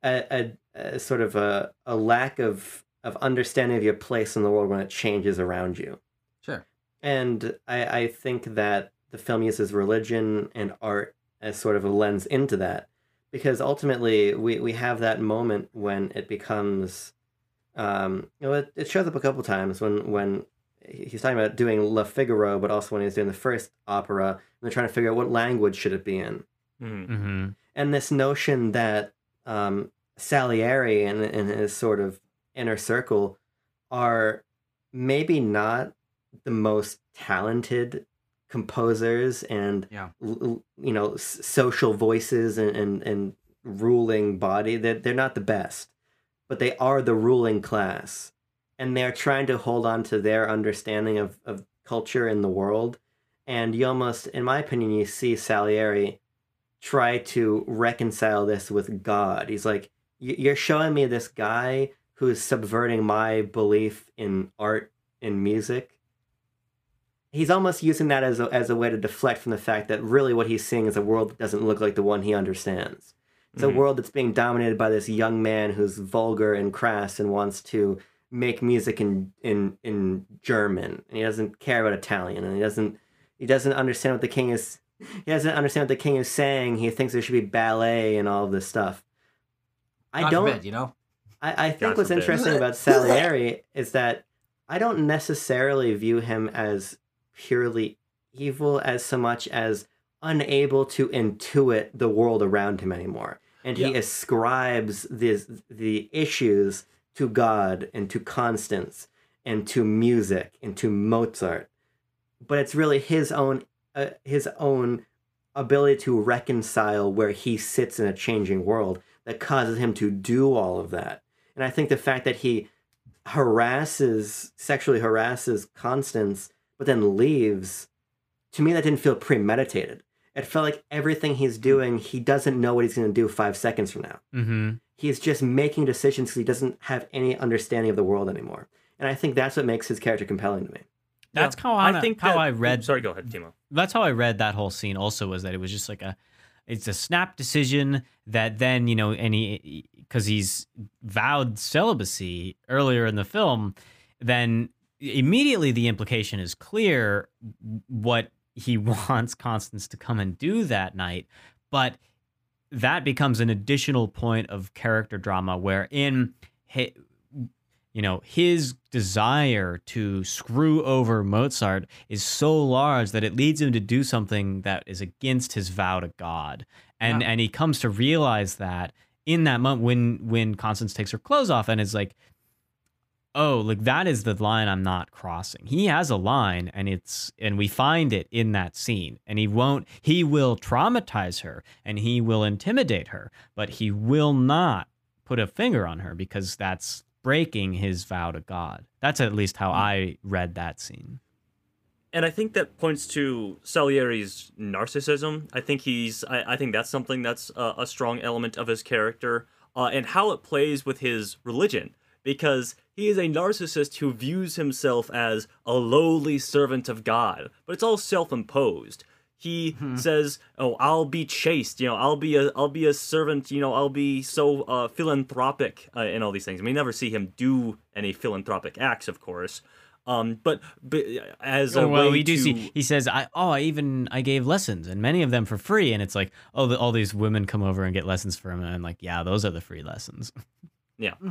Speaker 4: a, a, a sort of a, a lack of of understanding of your place in the world when it changes around you.
Speaker 3: Sure.
Speaker 4: And I, I think that the film uses religion and art as sort of a lens into that. Because ultimately we, we have that moment when it becomes um, you know, it, it shows up a couple times when when he's talking about doing La Figaro, but also when he's doing the first opera, and they're trying to figure out what language should it be in.
Speaker 2: Mhm.
Speaker 1: Mm-hmm.
Speaker 4: And this notion that um, Salieri and, and his sort of inner circle are maybe not the most talented composers and
Speaker 3: Yeah.
Speaker 4: l- l- you know social voices and, and, and ruling body they're, they're not the best but they are the ruling class and they're trying to hold on to their understanding of, of culture in the world and you almost in my opinion you see salieri try to reconcile this with god he's like you're showing me this guy who's subverting my belief in art and music he's almost using that as a, as a way to deflect from the fact that really what he's seeing is a world that doesn't look like the one he understands. It's
Speaker 2: Mhm.
Speaker 4: a world that's being dominated by this young man who's vulgar and crass and wants to make music in in in German and he doesn't care about Italian and he doesn't he doesn't understand what the king is he doesn't understand what the king is saying. He thinks there should be ballet and all of this stuff. I
Speaker 3: God
Speaker 4: don't
Speaker 3: forbid, you know.
Speaker 4: I, I think
Speaker 2: God
Speaker 4: what's
Speaker 2: forbid.
Speaker 4: interesting about Salieri is that I don't necessarily view him as purely evil as so much as unable to intuit the world around him anymore. And he ascribes this, the issues to God and to Constance and to music and to Mozart. But it's really his own uh, his own ability to reconcile where he sits in a changing world that causes him to do all of that. And I think the fact that he harasses, sexually harasses Constance, but then leaves, to me, that didn't feel premeditated. It felt like everything he's doing, he doesn't know what he's going to do five seconds from now.
Speaker 1: Mm-hmm.
Speaker 4: He's just making decisions because he doesn't have any understanding of the world anymore. And I think that's what makes his character compelling to me.
Speaker 1: That's
Speaker 2: Yeah,
Speaker 1: how I,
Speaker 2: think
Speaker 1: how
Speaker 2: that-
Speaker 1: I read.
Speaker 2: Sorry, go ahead, Timo.
Speaker 1: That's how I read that whole scene. Also, was that it was just like a, it's a snap decision that then you know, and he because he's vowed celibacy earlier in the film, then immediately the implication is clear what he wants Constance to come and do that night, but that becomes an additional point of character drama wherein he, you know his desire to screw over Mozart is so large that it leads him to do something that is against his vow to God and
Speaker 3: Yeah.
Speaker 1: and he comes to realize that in that moment when when Constance takes her clothes off and is like oh like that is the line i'm not crossing he has a line and it's and we find it in that scene and he won't he will traumatize her and he will intimidate her but he will not put a finger on her because that's breaking his vow to god that's at least how i read that scene
Speaker 2: and I think that points to Salieri's narcissism. I think he's. I, I think that's something that's a, a strong element of his character, uh, and how it plays with his religion. Because he is a narcissist who views himself as a lowly servant of God, but it's all self-imposed. He says, "Oh, I'll be chaste. You know, I'll be a, I'll be a servant. You know, I'll be so uh, philanthropic uh, and all these things." We never see him do any philanthropic acts, of course. Um, but, but as a
Speaker 1: Oh, well, we do
Speaker 2: to,
Speaker 1: see. He says, "I oh, I even I gave lessons, and many of them for free." And it's like, oh, the, all these women come over and get lessons from him, and I'm like, yeah, those are the free lessons.
Speaker 2: Yeah.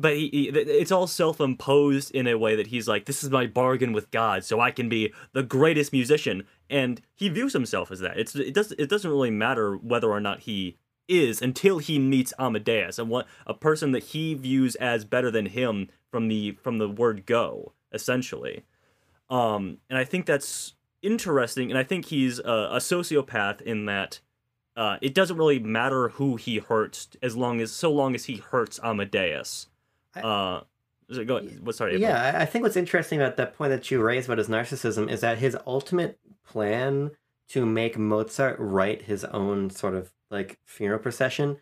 Speaker 2: but he, he, it's all self-imposed in a way that he's like, this is my bargain with God, so I can be the greatest musician, and he views himself as that. It's it does it doesn't really matter whether or not he is until he meets Amadeus and what a person that he views as better than him from the from the word go essentially. Um, and I think that's interesting, and I think he's a, a sociopath in that uh, it doesn't really matter who he hurts as long as so long as he hurts Amadeus.
Speaker 4: I-
Speaker 2: Uh, go? What? Sorry.
Speaker 4: Yeah, I- I think what's interesting about that point that you raised about his narcissism is that his ultimate plan to make Mozart write his own sort of like funeral procession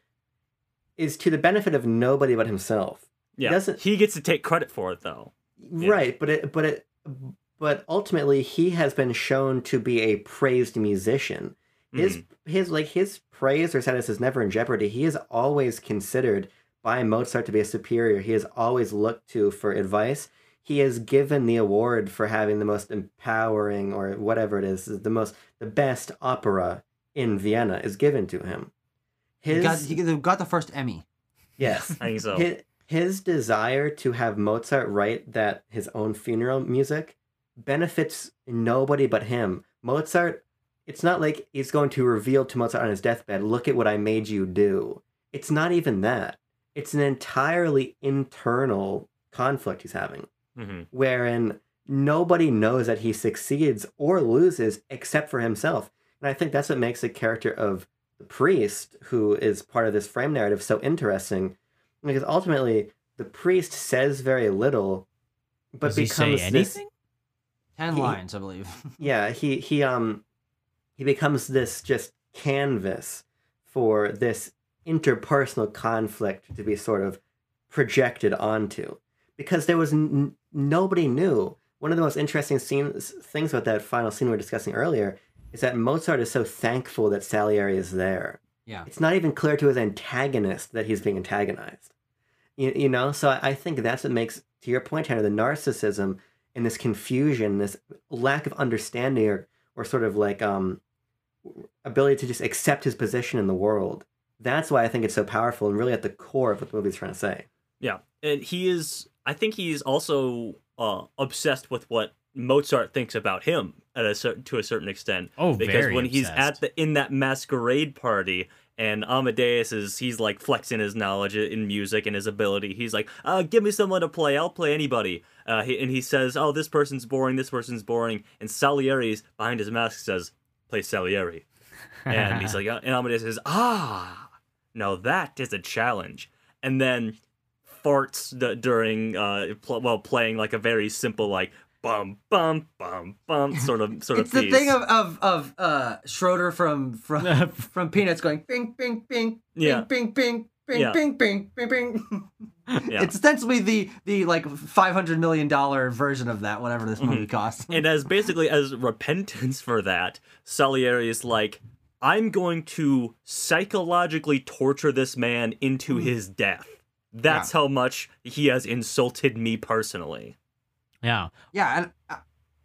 Speaker 4: is to the benefit of nobody but himself.
Speaker 2: yeah.
Speaker 4: doesn't-
Speaker 2: He gets to take credit for it though. Yeah.
Speaker 4: Right, but it but it but ultimately he has been shown to be a praised musician. His his like his praise or status is never in jeopardy. He is always considered by Mozart to be a superior. He is always looked to for advice. He is given the award for having the most empowering or whatever it is, the most the best opera in Vienna is given to him.
Speaker 3: He got, he got the first Emmy.
Speaker 4: yes,
Speaker 2: I think so.
Speaker 4: his, his desire to have Mozart write that his own funeral music benefits nobody but him. Mozart, it's not like he's going to reveal to Mozart on his deathbed, look at what I made you do. It's not even that. It's an entirely internal conflict he's having,
Speaker 2: hmm
Speaker 4: wherein nobody knows that he succeeds or loses except for himself. And I think that's what makes the character of the priest, who is part of this frame narrative, so interesting. Because ultimately, the priest says very little, but
Speaker 1: Does he
Speaker 4: becomes this.
Speaker 3: Ten
Speaker 4: He-
Speaker 3: lines, I believe.
Speaker 4: Yeah, he he um he becomes this just canvas for this interpersonal conflict to be sort of projected onto because there was n- nobody knew. One of the most interesting scenes things about that final scene we were discussing earlier is that Mozart is so thankful that Salieri is there.
Speaker 3: Yeah.
Speaker 4: It's not even clear to his antagonist that he's being antagonized. You, you know, so I, I think that's what makes, to your point, Tanner, the narcissism and this confusion, this lack of understanding or, or sort of like um, ability to just accept his position in the world. That's why I think it's so powerful and really at the core of what the movie's trying to say.
Speaker 2: Yeah, and he is. I think he's also uh, obsessed with what Mozart thinks about him at a certain to a certain extent.
Speaker 1: Oh,
Speaker 2: because
Speaker 1: very
Speaker 2: when he's at the in that masquerade party and Amadeus is he's like flexing his knowledge in music and his ability. He's like, uh, "Give me someone to play. I'll play anybody." Uh, he, and he says, "Oh, this person's boring. This person's boring." And Salieri's behind his mask says, "Play Salieri." and he's like, uh, and Amadeus says, "Ah, now that is a challenge." And then farts d- during uh pl- while playing like a very simple like bum bum bum bum sort of sort
Speaker 3: it's
Speaker 2: of It's
Speaker 3: the
Speaker 2: piece.
Speaker 3: thing of of of uh Schroeder from from from Peanuts going bing bing bing
Speaker 2: Yeah.
Speaker 3: bing bing bing
Speaker 2: Yeah.
Speaker 3: bing bing bing bing.
Speaker 2: Yeah.
Speaker 3: It's ostensibly the the like five hundred million dollar version of that, whatever this movie costs.
Speaker 2: and as basically as repentance for that, Salieri is like, I'm going to psychologically torture this man into his death. That's how much he has insulted me personally.
Speaker 1: yeah.
Speaker 3: Yeah, and I-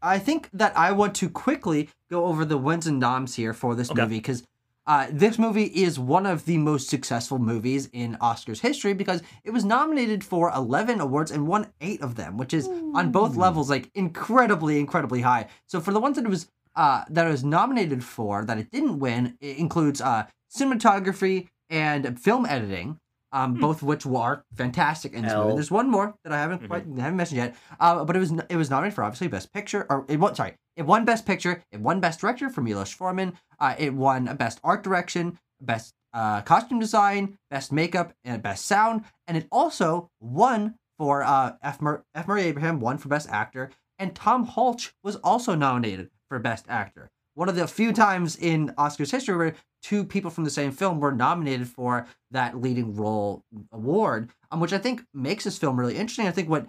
Speaker 3: I think that I want to quickly go over the wins and noms here for this
Speaker 2: Okay.
Speaker 3: movie because uh, this movie is one of the most successful movies in Oscars history because it was nominated for 11 awards and won eight of them, which is on both levels like incredibly, incredibly high. So for the ones that it was uh, that it was nominated for that it didn't win, it includes uh, cinematography and film editing. Um, both of which were fantastic in this movie. There's one more that I haven't quite haven't mentioned yet, uh, but it was it was nominated for obviously Best Picture, or it won. Sorry, it won Best Picture. It won Best Director for Milos Forman. Uh, it won Best Art Direction, Best uh, Costume Design, Best Makeup, and Best Sound. And it also won for uh, F. Mur- F. Murray Abraham won for Best Actor, and Tom Hulce was also nominated for Best Actor. One of the few times in Oscars history where two people from the same film were nominated for that leading role award, um, which I think makes this film really interesting. I think what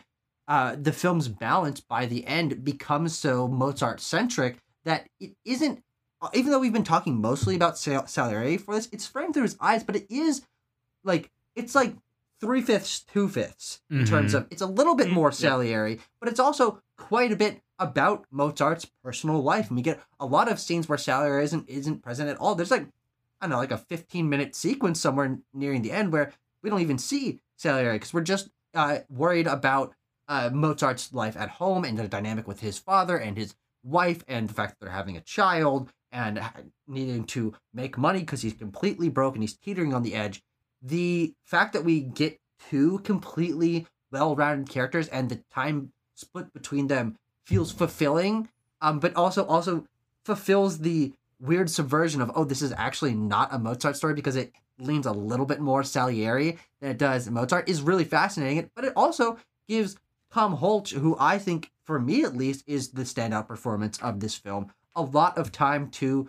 Speaker 3: uh, the film's balance by the end becomes so Mozart centric that it isn't, uh, even though we've been talking mostly about Sal- Salieri for this, it's framed through his eyes, but it is like, it's like three fifths, two fifths in terms
Speaker 1: Mhm.
Speaker 3: of, it's a little bit
Speaker 2: Mm,
Speaker 3: more
Speaker 2: yeah.
Speaker 3: Salieri, but it's also quite a bit about Mozart's personal life. And we get a lot of scenes where Salieri isn't, isn't present at all. There's like, I don't know, like a 15 minute sequence somewhere nearing the end where we don't even see Salieri because we're just uh, worried about uh, Mozart's life at home and the dynamic with his father and his wife and the fact that they're having a child and needing to make money because he's completely broke and he's teetering on the edge. The fact that we get two completely well-rounded characters and the time split between them feels fulfilling, um, but also also fulfills the weird subversion of oh, this is actually not a Mozart story because it leans a little bit more Salieri than it does Mozart is really fascinating. But it also gives Tom Hulce, who I think, for me at least, is the standout performance of this film, a lot of time to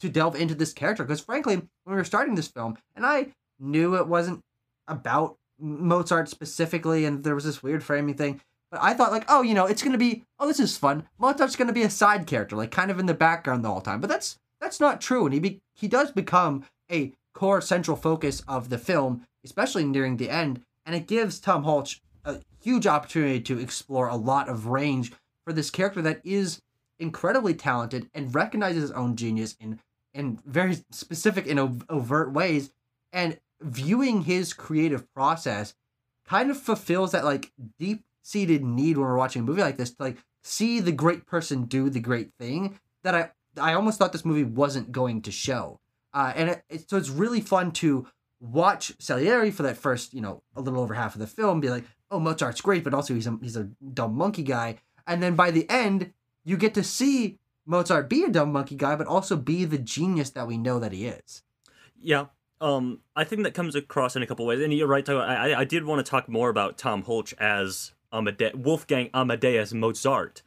Speaker 3: to delve into this character. Because frankly, when we were starting this film, and I knew it wasn't about Mozart specifically, and there was this weird framing thing. But I thought like, oh, you know, it's gonna be, oh, this is fun. Mozart's gonna be a side character, like kind of in the background the whole time. But that's that's not true, and he be, he does become a core central focus of the film, especially nearing the end, and it gives Tom Hulce a huge opportunity to explore a lot of range for this character that is incredibly talented and recognizes his own genius in in very specific and ov- overt ways and viewing his creative process kind of fulfills that like deep seated need when we're watching a movie like this to like see the great person do the great thing that I I almost thought this movie wasn't going to show. Uh, and it, it, so it's really fun to watch Salieri for that first, you know, a little over half of the film, be like, oh, Mozart's great, but also he's a he's a dumb monkey guy. And then by the end, you get to see Mozart be a dumb monkey guy, but also be the genius that we know that he is.
Speaker 2: Yeah. Um, I think that comes across in a couple ways, and you're right. I, I did want to talk more about Tom Hulce as Amade- Wolfgang Amadeus Mozart.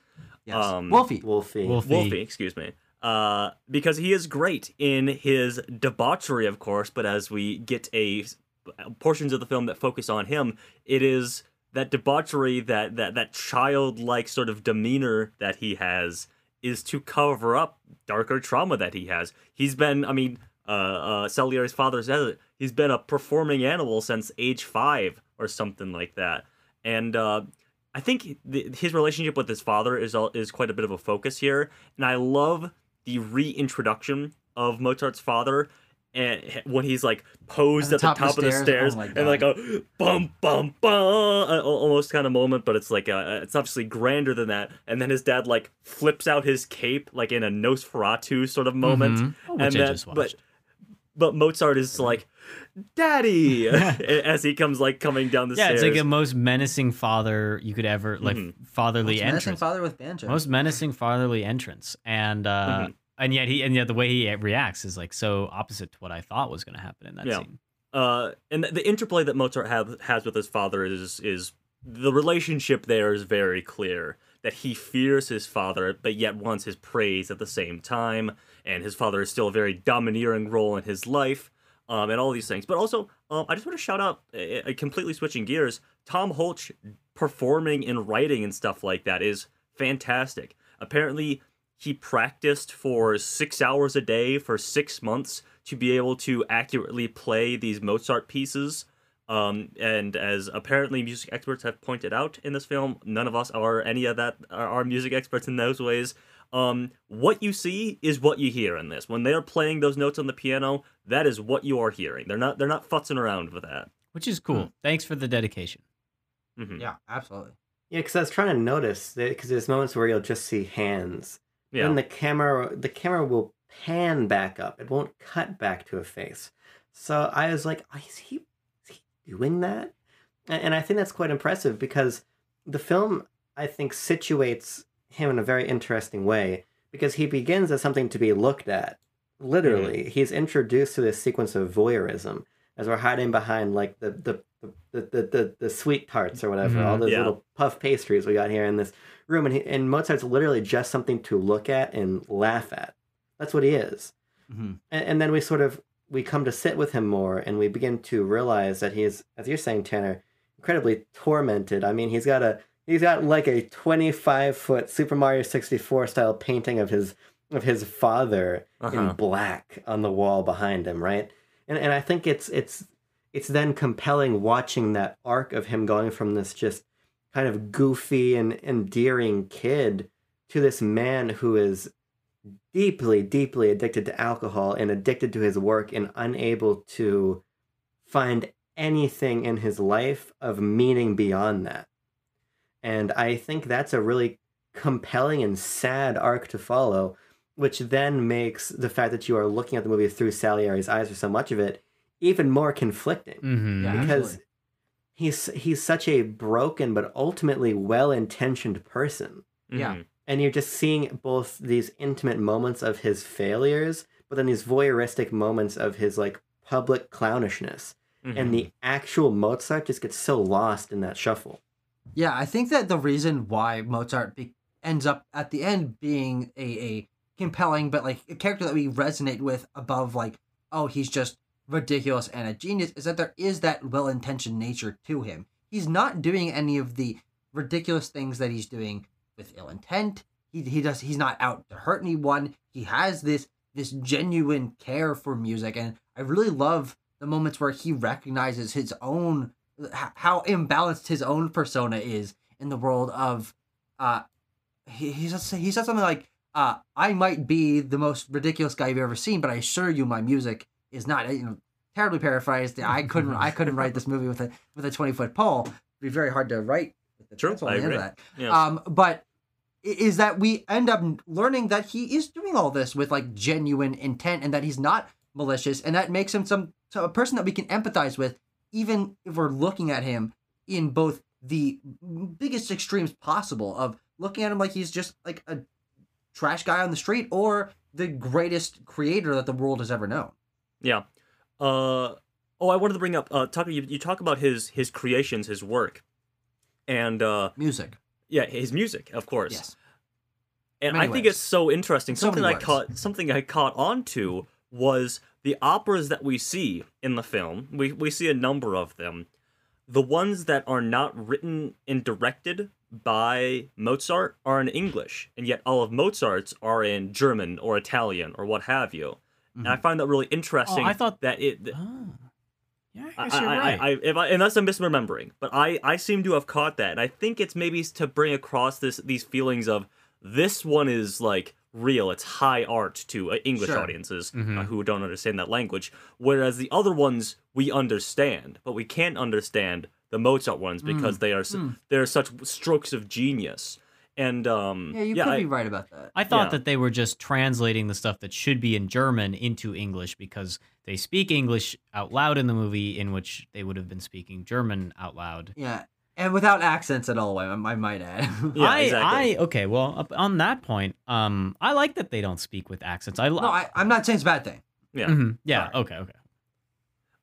Speaker 3: Yes. Um, Wolfie.
Speaker 4: Wolfie.
Speaker 2: Wolfie. Wolfie. Excuse me. Uh, because he is great in his debauchery, of course. But as we get a portions of the film that focus on him, it is that debauchery, that that that childlike sort of demeanor that he has, is to cover up darker trauma that he has. He's been, I mean, uh, uh, Salieri's father says it. He's been a performing animal since age five or something like that, and uh, I think the, his relationship with his father is is quite a bit of a focus here, and I love the reintroduction of Mozart's father and when he's like posed at the, at the top, of the stairs, oh and like a bum bum bum almost kind of moment but it's like a, it's obviously grander than that. And then his dad like flips out his cape like in a nosferatu sort of moment.
Speaker 1: Mm-hmm. oh,
Speaker 2: and then but but mozart is like daddy! As he comes like coming down the
Speaker 1: yeah,
Speaker 2: stairs Yeah,
Speaker 1: it's like the most menacing father you could ever like mm-hmm. fatherly
Speaker 3: most
Speaker 1: entrance.
Speaker 3: menacing father with banjo.
Speaker 1: Most menacing fatherly entrance. And uh mm-hmm. and yet he and yet the way he reacts is like so opposite to what I thought was going to happen in that
Speaker 2: yeah.
Speaker 1: scene.
Speaker 2: Uh, and the, the interplay that Mozart have, has with his father is is the relationship there is very clear that he fears his father but yet wants his praise at the same time and his father is still a very domineering role in his life um, and all these things but also um, i just want to shout out uh, completely switching gears tom Hulce performing and writing and stuff like that is fantastic apparently he practiced for six hours a day for six months to be able to accurately play these Mozart pieces. Um, and as apparently music experts have pointed out in this film, none of us are any of that are music experts in those ways. Um, what you see is what you hear in this. When they are playing those notes on the piano, that is what you are hearing. They're not they're not futzing around with that.
Speaker 1: Which is cool. Hmm. Thanks for the dedication.
Speaker 3: Mm-hmm. Yeah, absolutely.
Speaker 4: Yeah, because I was trying to notice because there's moments where you'll just see hands yeah. Then the camera the camera will pan back up. It won't cut back to a face. So I was like, oh, is he is he doing that? And I think that's quite impressive because the film I think situates him in a very interesting way because he begins as something to be looked at. Literally, mm-hmm. he's introduced to this sequence of voyeurism as we're hiding behind like the the the the, the, the sweet tarts or whatever, mm-hmm. all those yeah. little puff pastries we got here in this room, and, he, and Mozart's literally just something to look at and laugh at. That's what he is. Mm-hmm. And, and then we sort of we come to sit with him more, and we begin to realize that he is, as you're saying, Tanner, incredibly tormented. I mean, he's got a he's got like a 25 foot Super Mario 64 style painting of his of his father uh-huh. in black on the wall behind him, right? And and I think it's it's it's then compelling watching that arc of him going from this just kind of goofy and endearing kid to this man who is deeply, deeply addicted to alcohol and addicted to his work and unable to find anything in his life of meaning beyond that. And I think that's a really compelling and sad arc to follow, which then makes the fact that you are looking at the movie through Salieri's eyes for so much of it even more conflicting.
Speaker 1: Mm-hmm.
Speaker 3: Yeah,
Speaker 4: because
Speaker 3: absolutely
Speaker 4: he's he's such a broken but ultimately well-intentioned person.
Speaker 3: Yeah.
Speaker 2: Mm-hmm.
Speaker 4: And you're just seeing both these intimate moments of his failures, but then these voyeuristic moments of his like public clownishness. Mm-hmm. And the actual Mozart just gets so lost in that shuffle.
Speaker 3: Yeah, I think that the reason why Mozart be- ends up at the end being a, a compelling but like a character that we resonate with above like oh he's just ridiculous and a genius is that there is that well intentioned nature to him. He's not doing any of the ridiculous things that he's doing with ill intent. He he does he's not out to hurt anyone. He has this this genuine care for music, and I really love the moments where he recognizes his own how imbalanced his own persona is in the world of uh he he says he said something like uh I might be the most ridiculous guy you've ever seen, but I assure you my music is not you know terribly paraphrased. I couldn't I couldn't write this movie with a with a twenty foot pole. It'd be very hard to write with the
Speaker 2: True, I
Speaker 3: on the end of
Speaker 2: agree.
Speaker 3: that.
Speaker 2: Yeah.
Speaker 3: Um, but is that we end up learning that he is doing all this with like genuine intent and that he's not malicious and that makes him some so a person that we can empathize with even if we're looking at him in both the biggest extremes possible of looking at him like he's just like a trash guy on the street or the greatest creator that the world has ever known.
Speaker 2: Yeah. Uh oh, I wanted to bring up uh Tucker, you, you talk about his his creations, his work. And uh
Speaker 3: Music.
Speaker 2: yeah, his music, of course.
Speaker 3: Yes.
Speaker 2: And
Speaker 3: Many
Speaker 2: I think it's so interesting.
Speaker 3: So
Speaker 2: Something I caught something I caught on to was the operas that we see in the film. We we see a number of them. The ones that are not written and directed by Mozart are in English, and yet all of Mozart's are in German or Italian or what have you. And I mm-hmm. find that really interesting.
Speaker 1: Oh, I thought-
Speaker 2: that it
Speaker 1: Oh. Yeah, I
Speaker 2: I,
Speaker 1: guess you're right.
Speaker 2: I, I, unless I'm misremembering, but I, I seem to have caught that, and I think it's maybe to bring across this these feelings of this one is like real, it's high art to uh, English
Speaker 3: Sure.
Speaker 2: audiences
Speaker 1: Mhm.
Speaker 2: uh, who don't understand that language, whereas the other ones we understand, but we can't understand the Mozart ones because they are s
Speaker 3: mm.
Speaker 2: they're such strokes of genius, and um
Speaker 3: Yeah, you could
Speaker 2: I-
Speaker 3: be right about that.
Speaker 1: I thought
Speaker 2: Yeah.
Speaker 1: that they were just translating the stuff that should be in German into English because they speak English out loud in the movie, in which they would have been speaking German out loud.
Speaker 3: Yeah. And without accents at all, I, I might add.
Speaker 2: Yeah,
Speaker 1: I,
Speaker 2: exactly.
Speaker 1: I, okay, well, on that point, um, I like that they don't speak with accents. I,
Speaker 3: no, I, I'm not saying it's a bad thing.
Speaker 2: yeah.
Speaker 1: Mhm, yeah,
Speaker 3: Sorry.
Speaker 1: okay, okay.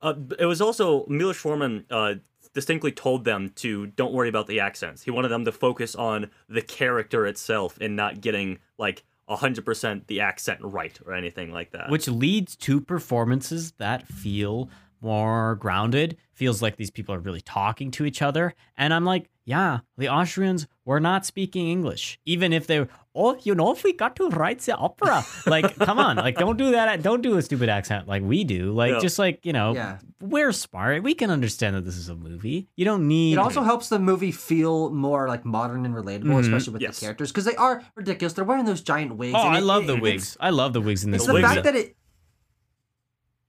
Speaker 2: Uh, it was also Milos Forman uh, distinctly told them to don't worry about the accents. He wanted them to focus on the character itself and not getting like hundred percent the accent right or anything like that.
Speaker 1: Which leads to performances that feel more grounded. Feels like these people are really talking to each other. And I'm like, yeah, the Austrians were not speaking English. Even if they were, oh, you know, if we got to write the opera. like, come on. Like, don't do that. Don't do a stupid accent like we do. Like,
Speaker 2: Yeah.
Speaker 1: just like, you know,
Speaker 3: Yeah.
Speaker 1: we're smart. We can understand that this is a movie. You don't need.
Speaker 3: It also helps the movie feel more like modern and relatable,
Speaker 1: Mhm.
Speaker 3: especially with
Speaker 2: Yes.
Speaker 3: the characters, because they are ridiculous. They're wearing those giant wigs.
Speaker 1: Oh,
Speaker 3: and
Speaker 1: I
Speaker 3: it-
Speaker 1: love
Speaker 3: it-
Speaker 1: the wigs. I love the wigs in this
Speaker 3: It's
Speaker 2: The
Speaker 3: the
Speaker 2: wigs-
Speaker 3: fact that it.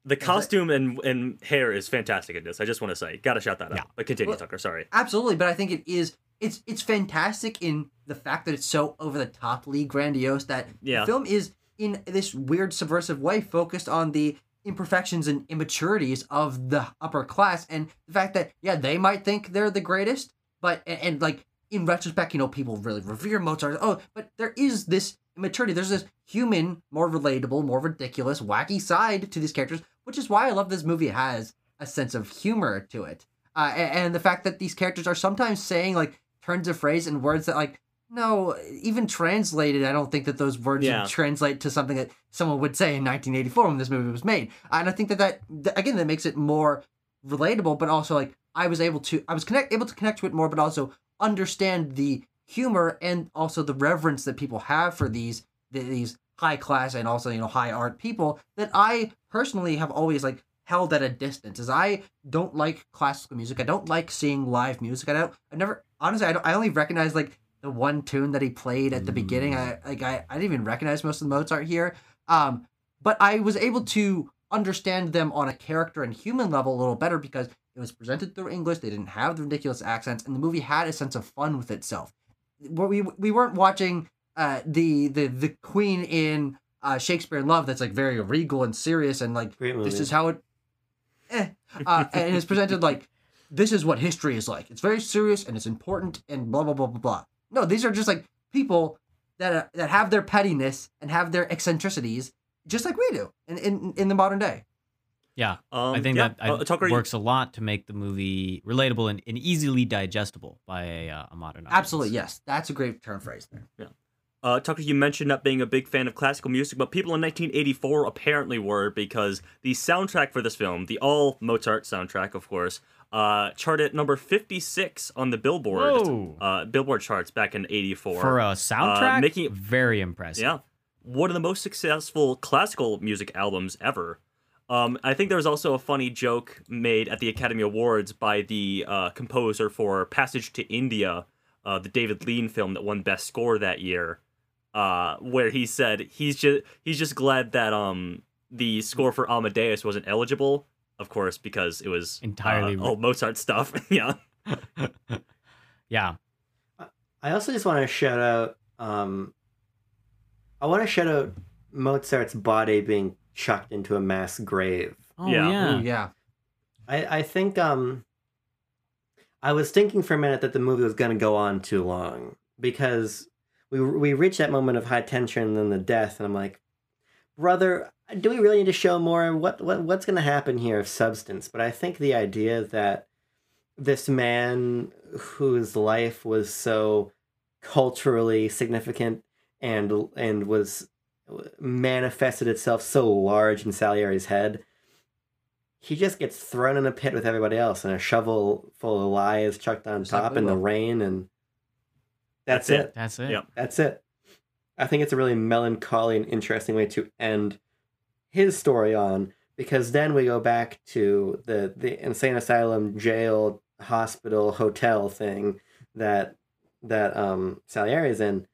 Speaker 2: The costume and and hair is fantastic in this. I just want to say, gotta shout that out.
Speaker 1: Yeah.
Speaker 2: But continue,
Speaker 3: Well-
Speaker 2: Tucker. Sorry.
Speaker 3: Absolutely, but I think it is. It's it's fantastic in the fact that it's so over the toply grandiose that
Speaker 2: Yeah.
Speaker 3: the film is in this weird subversive way focused on the imperfections and immaturities of the upper class and the fact that yeah they might think they're the greatest but and, and like in retrospect you know people really revere Mozart oh but there is this immaturity there's this human more relatable more ridiculous wacky side to these characters which is why I love this movie. Has a sense of humor to it. Uh, a- and, the fact that these characters are sometimes saying like turns of phrase and words that like no even translated i don't think that those words
Speaker 2: Yeah.
Speaker 3: would translate to something that someone would say in 1984 when this movie was made. And i think that that th- again that makes it more relatable but also like i was able to i was connect able to connect to it more but also understand the humor and also the reverence that people have for these th- these high class and also you know high art people that i personally have always like held at a distance as i don't like classical music. I don't like seeing live music. I don't i never honestly i, don't, I only recognize like the one tune that he played at the beginning. I like I, I didn't even recognize most of the mozart here. Um but i was able to understand them on a character and human level a little better because it was presented through english. They didn't have the ridiculous accents and the movie had a sense of fun with itself. We, we weren't watching uh the the the queen in uh shakespeare in love that's like very regal and serious and like this is how it eh. uh, and it's presented like this is what history is like it's very serious and it's important and blah blah blah blah blah no these are just like people that uh, that have their pettiness and have their eccentricities just like we do in in, in the modern day
Speaker 1: Yeah.
Speaker 2: Um,
Speaker 1: I think
Speaker 2: yeah,
Speaker 1: that I,
Speaker 2: uh, Tucker,
Speaker 1: works a lot to make the movie relatable and, and easily digestible by a, uh, a modern audience.
Speaker 3: absolutely yes that's a great term phrase there
Speaker 2: Uh, Tucker, you mentioned not being a big fan of classical music, but people in 1984 apparently were because the soundtrack for this film, the all Mozart soundtrack, of course, uh, charted number 56 on the Billboard uh, Billboard charts back in '84.
Speaker 1: For a soundtrack,
Speaker 2: making it-
Speaker 1: very impressive.
Speaker 2: Yeah. One of the most successful classical music albums ever. Um, I think there was also a funny joke made at the Academy Awards by the uh, composer for Passage to India, uh, the David Lean film that won Best Score that year, uh, where he said he's just he's just glad that um the score for Amadeus wasn't eligible, of course, because it was
Speaker 1: Entirely
Speaker 2: uh, old Mozart stuff. yeah.
Speaker 1: Yeah.
Speaker 4: I also just want to shout out. Um, I want to shout out Mozart's body being chucked into a mass grave.
Speaker 1: Oh
Speaker 2: Yeah.
Speaker 1: yeah.
Speaker 3: Ooh, yeah.
Speaker 4: I I think um. I was thinking for a minute that the movie was going to go on too long because we we reached that moment of high tension and then the death, and I'm like, brother, do we really need to show more? What what what's going to happen here of substance? But I think the idea that this man whose life was so culturally significant and and was manifested itself so large in Salieri's head. He just gets thrown in a pit with everybody else, and a shovel full of lies chucked on top in the rain, and that's,
Speaker 2: That's
Speaker 4: it.
Speaker 2: it.
Speaker 1: That's it.
Speaker 2: Yep.
Speaker 4: That's it. I think it's a really melancholy and interesting way to end his story on because then we go back to the the insane asylum, jail, hospital, hotel thing that that um Salieri is in,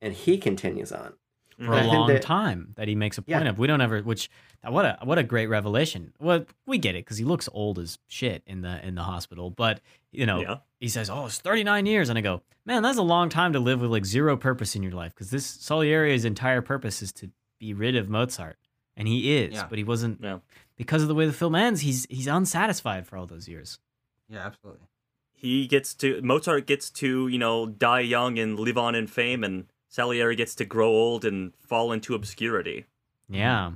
Speaker 4: and he continues on.
Speaker 1: For
Speaker 4: I
Speaker 1: a
Speaker 4: think
Speaker 1: long
Speaker 4: that-
Speaker 1: time that he makes a
Speaker 4: Yeah.
Speaker 1: point of. We don't ever. Which what a what a great revelation. Well, we get it because he looks old as shit in the in the hospital. But you know,
Speaker 2: Yeah.
Speaker 1: he says, "Oh, it's 39 years," and I go, "Man, that's a long time to live with like zero purpose in your life." Because this Salieri's entire purpose is to be rid of Mozart, and he is,
Speaker 3: Yeah.
Speaker 1: but he wasn't.
Speaker 2: Yeah.
Speaker 1: Because of the way the film ends, he's he's unsatisfied for all those years.
Speaker 3: Yeah, absolutely.
Speaker 2: he gets to Mozart gets to you know die young and live on in fame, and Salieri gets to grow old and fall into obscurity.
Speaker 1: Yeah.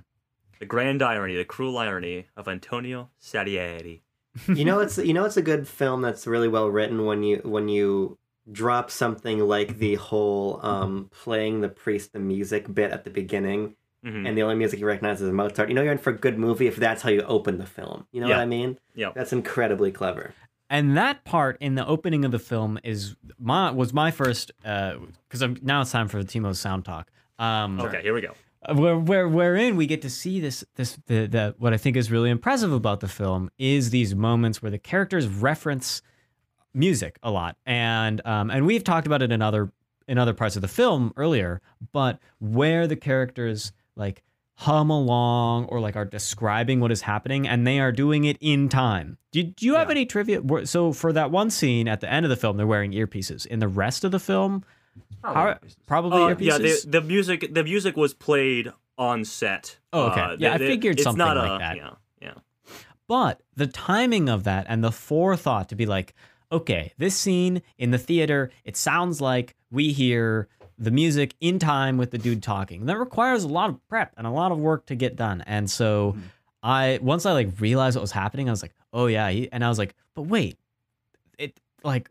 Speaker 2: The grand irony, the cruel irony of Antonio Salieri.
Speaker 4: You know it's you know it's a good film that's really well written when you when you drop something like the whole um playing the priest the music bit at the beginning
Speaker 2: Mhm.
Speaker 4: and the only music you recognize is Mozart. You know you're in for a good movie if that's how you open the film. You know what I mean?
Speaker 2: Yeah.
Speaker 4: That's incredibly clever.
Speaker 1: and that part in the opening of the film is my was my first uh because I'm now it's time for the Timo's sound talk. Um,
Speaker 2: Okay, here we go.
Speaker 1: Where, where wherein we get to see this this the, the what I think is really impressive about the film is these moments where the characters reference music a lot, and um, and we've talked about it in other in other parts of the film earlier, but where the characters like hum along or like are describing what is happening and they are doing it in time. Do, do you have
Speaker 3: Yeah.
Speaker 1: any trivia? So for that one scene at the end of the film, they're wearing earpieces. In the rest of the film,
Speaker 3: Probably
Speaker 1: how, probably
Speaker 2: Uh, yeah, the, the music the music was played on set.
Speaker 1: Oh, okay.
Speaker 2: Uh,
Speaker 1: Yeah, I figured
Speaker 2: it's
Speaker 1: something
Speaker 2: not
Speaker 1: like
Speaker 2: a-
Speaker 1: that.
Speaker 2: Yeah, yeah.
Speaker 1: But the timing of that and the forethought to be like, okay, this scene in the theater, it sounds like we hear the music in time with the dude talking. That requires a lot of prep and a lot of work to get done. And so
Speaker 3: Mhm.
Speaker 1: I once I like realized what was happening, I was like, oh yeah, and I was like, but wait, it like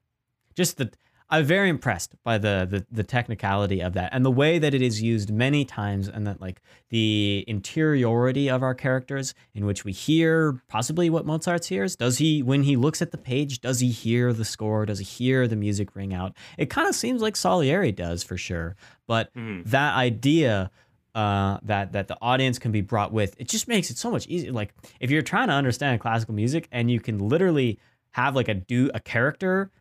Speaker 1: just the I'm very impressed by the, the the technicality of that and the way that it is used many times and that like the interiority of our characters in which we hear possibly what Mozart hears. Does he when he looks at the page, does he hear the score? Does he hear the music ring out? It kind of seems like Salieri does for sure. But
Speaker 2: Mhm.
Speaker 1: that idea uh, that that the audience can be brought with it just makes it so much easier. Like if you're trying to understand classical music and you can literally have like a do a character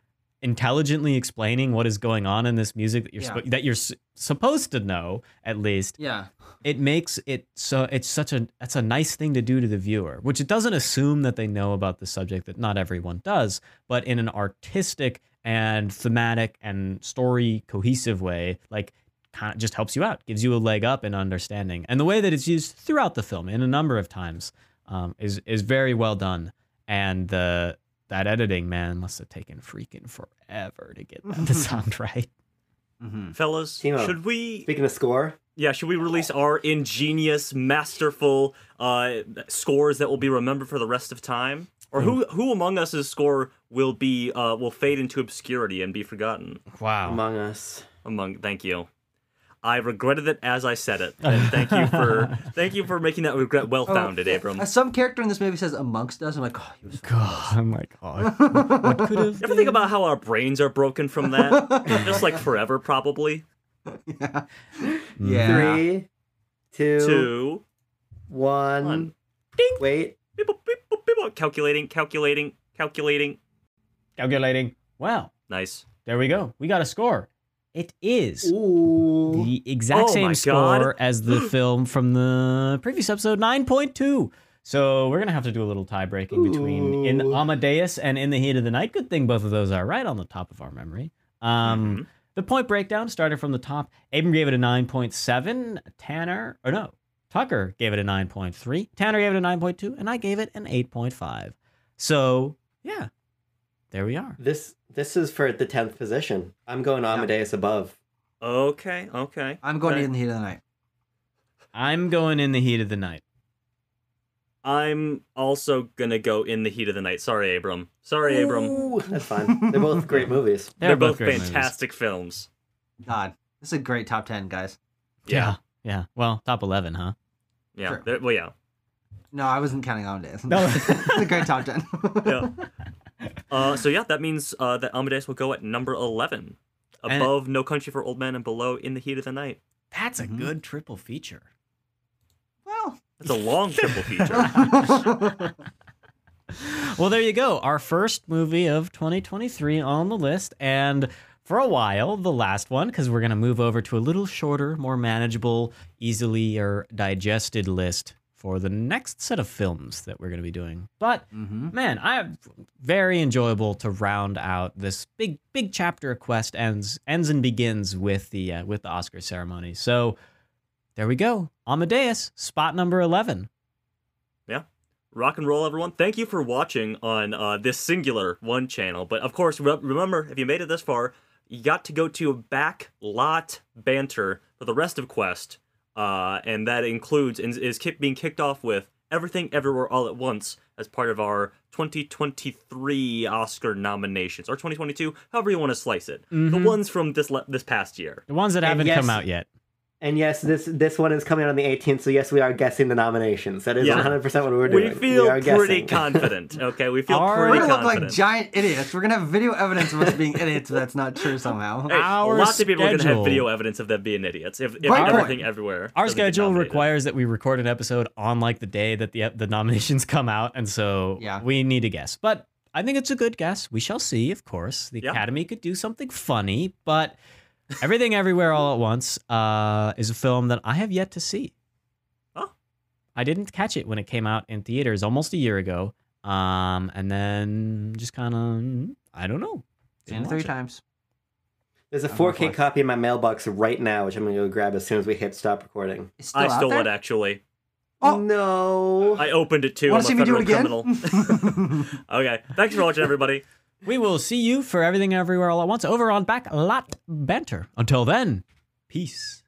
Speaker 1: intelligently explaining what is going on in this music that you're
Speaker 3: Yeah.
Speaker 1: that you're s- supposed to know at least
Speaker 3: Yeah.
Speaker 1: it makes it so it's such a it's a nice thing to do to the viewer which it doesn't assume that they know about the subject that not everyone does but in an artistic and thematic and story cohesive way like kind of just helps you out gives you a leg up in understanding and the way that it's used throughout the film in a number of times um, is is very well done and the that editing man must have taken freaking forever to get that to sound right
Speaker 3: hmm
Speaker 2: Fellas,
Speaker 4: Timo.
Speaker 2: should we
Speaker 4: Speaking of score,
Speaker 2: yeah, should we release our ingenious, masterful uh, scores that will be remembered for the rest of time? Or who who among us's score will be uh, will fade into obscurity and be forgotten?
Speaker 1: wow
Speaker 4: Among Us.
Speaker 2: Among thank you. I regretted it as I said it. And thank you for thank you for making that regret well founded, Abram.
Speaker 3: Uh, some character in this movie says amongst us. I'm like, oh, he was.
Speaker 1: God, oh my God. What could have
Speaker 2: Ever think about how our brains are broken from that? Just like forever, probably.
Speaker 3: yeah. Yeah.
Speaker 4: Three, two,
Speaker 2: Two.
Speaker 4: one.
Speaker 2: One. Ding.
Speaker 4: Wait.
Speaker 2: Beep, boop, beep, beep. Calculating, calculating, calculating.
Speaker 1: calculating? Well,
Speaker 2: Nice.
Speaker 1: there we go. We got a score. It is
Speaker 4: Ooh.
Speaker 1: the exact
Speaker 2: Oh
Speaker 1: same score
Speaker 2: God.
Speaker 1: as the film from the previous episode, 9.2. So we're gonna have to do a little tie breaking between in Amadeus and in the Heat of the Night. Good thing both of those are right on the top of our memory. Um,
Speaker 2: Mhm.
Speaker 1: The point breakdown started from the top. Abram gave it a 9.7. Tanner, or no, Tucker gave it a 9.3. Tanner gave it a 9.2, and I gave it an 8.5. So yeah, there we are.
Speaker 4: This this is for the tenth position. I'm going Amadeus above.
Speaker 2: Okay, okay.
Speaker 3: I'm going
Speaker 2: Okay.
Speaker 3: in the heat of the night.
Speaker 1: I'm going in the Heat of the Night.
Speaker 2: I'm also gonna go in the heat of the night. Sorry, Abram. Sorry, Abram.
Speaker 4: Ooh, that's fine. They're both great movies.
Speaker 2: They're, both,
Speaker 1: great movies.
Speaker 2: fantastic films.
Speaker 3: God, this is a great top ten, guys.
Speaker 1: Yeah. Yeah. Well, top 11, huh?
Speaker 2: Yeah.
Speaker 3: Sure.
Speaker 2: Well, yeah.
Speaker 3: No, I wasn't counting on this.
Speaker 1: No.
Speaker 3: it's a great top ten.
Speaker 2: Yeah. Uh, so yeah, that means uh, that Amadeus will go at number eleven,
Speaker 1: And-
Speaker 2: above No Country for Old Men and below In the Heat of the Night.
Speaker 1: That's a
Speaker 3: Mhm.
Speaker 1: good triple feature.
Speaker 3: well,
Speaker 2: That's a long triple feature.
Speaker 1: Well, there you go. Our first movie of 2023 on the list. And for a while, the last one, because we're going to move over to a little shorter, more manageable, easily or digested list for the next set of films that we're going to be doing. But
Speaker 3: hmm
Speaker 1: man, I have very enjoyable to round out this big big chapter of Quest ends ends and begins with the uh, with the Oscar ceremony. So there we go. Amadeus, spot number 11. Yeah.
Speaker 2: Rock and roll, everyone. Thank you for watching on uh, this singular one channel. But of course, re- remember, if you made it this far, you got to go to back lot banter for the rest of Quest. Uh, and that includes and is kick, being kicked off with Everything Everywhere All at Once as part of our 2023 Oscar nominations, or 2022, however you want to slice it. The
Speaker 1: Mhm.
Speaker 2: ones from this le- this past year.
Speaker 1: The ones that
Speaker 4: And
Speaker 1: haven't
Speaker 4: yes-
Speaker 1: come out yet.
Speaker 4: And yes, this this one is coming out on the 18th, so yes, we are guessing the nominations. That is
Speaker 2: Yeah.
Speaker 4: 100% what we're doing.
Speaker 2: We feel
Speaker 4: are
Speaker 2: pretty
Speaker 4: guessing.
Speaker 2: confident. Okay, we feel
Speaker 1: Our-
Speaker 3: We're gonna look
Speaker 2: confident.
Speaker 3: like giant idiots. We're gonna have video evidence of us being idiots, but that's not true somehow.
Speaker 2: Hey,
Speaker 1: Our
Speaker 2: lots of people are going to have video evidence of them being idiots. If, if
Speaker 3: Right point.
Speaker 2: everything everywhere.
Speaker 1: Our schedule requires that we record an episode on like the day that the the nominations come out, and so
Speaker 3: Yeah.
Speaker 1: we need to guess. But I think it's a good guess. We shall see. Of course, the
Speaker 2: Yeah.
Speaker 1: Academy could do something funny, but Everything Everywhere All at Once uh, is a film that I have yet to see.
Speaker 2: Oh.
Speaker 1: I didn't catch it when it came out in theaters almost a year ago, um, and then just kind of I don't know.
Speaker 3: Seen
Speaker 1: Didn't
Speaker 3: it three
Speaker 1: it.
Speaker 3: times.
Speaker 4: There's a
Speaker 3: I'm
Speaker 4: 4K copy in my mailbox right now, which I'm going to go grab as soon as we hit stop recording.
Speaker 3: It's still
Speaker 2: I stole
Speaker 3: there?
Speaker 2: it actually.
Speaker 3: Oh.
Speaker 4: no!
Speaker 2: I opened it too.
Speaker 3: Want
Speaker 2: I'm
Speaker 3: to see me do it again?
Speaker 2: okay. Thanks for watching, everybody.
Speaker 1: We will see you for Everything Everywhere All at Once over on Back Lot Banter. Until then, peace.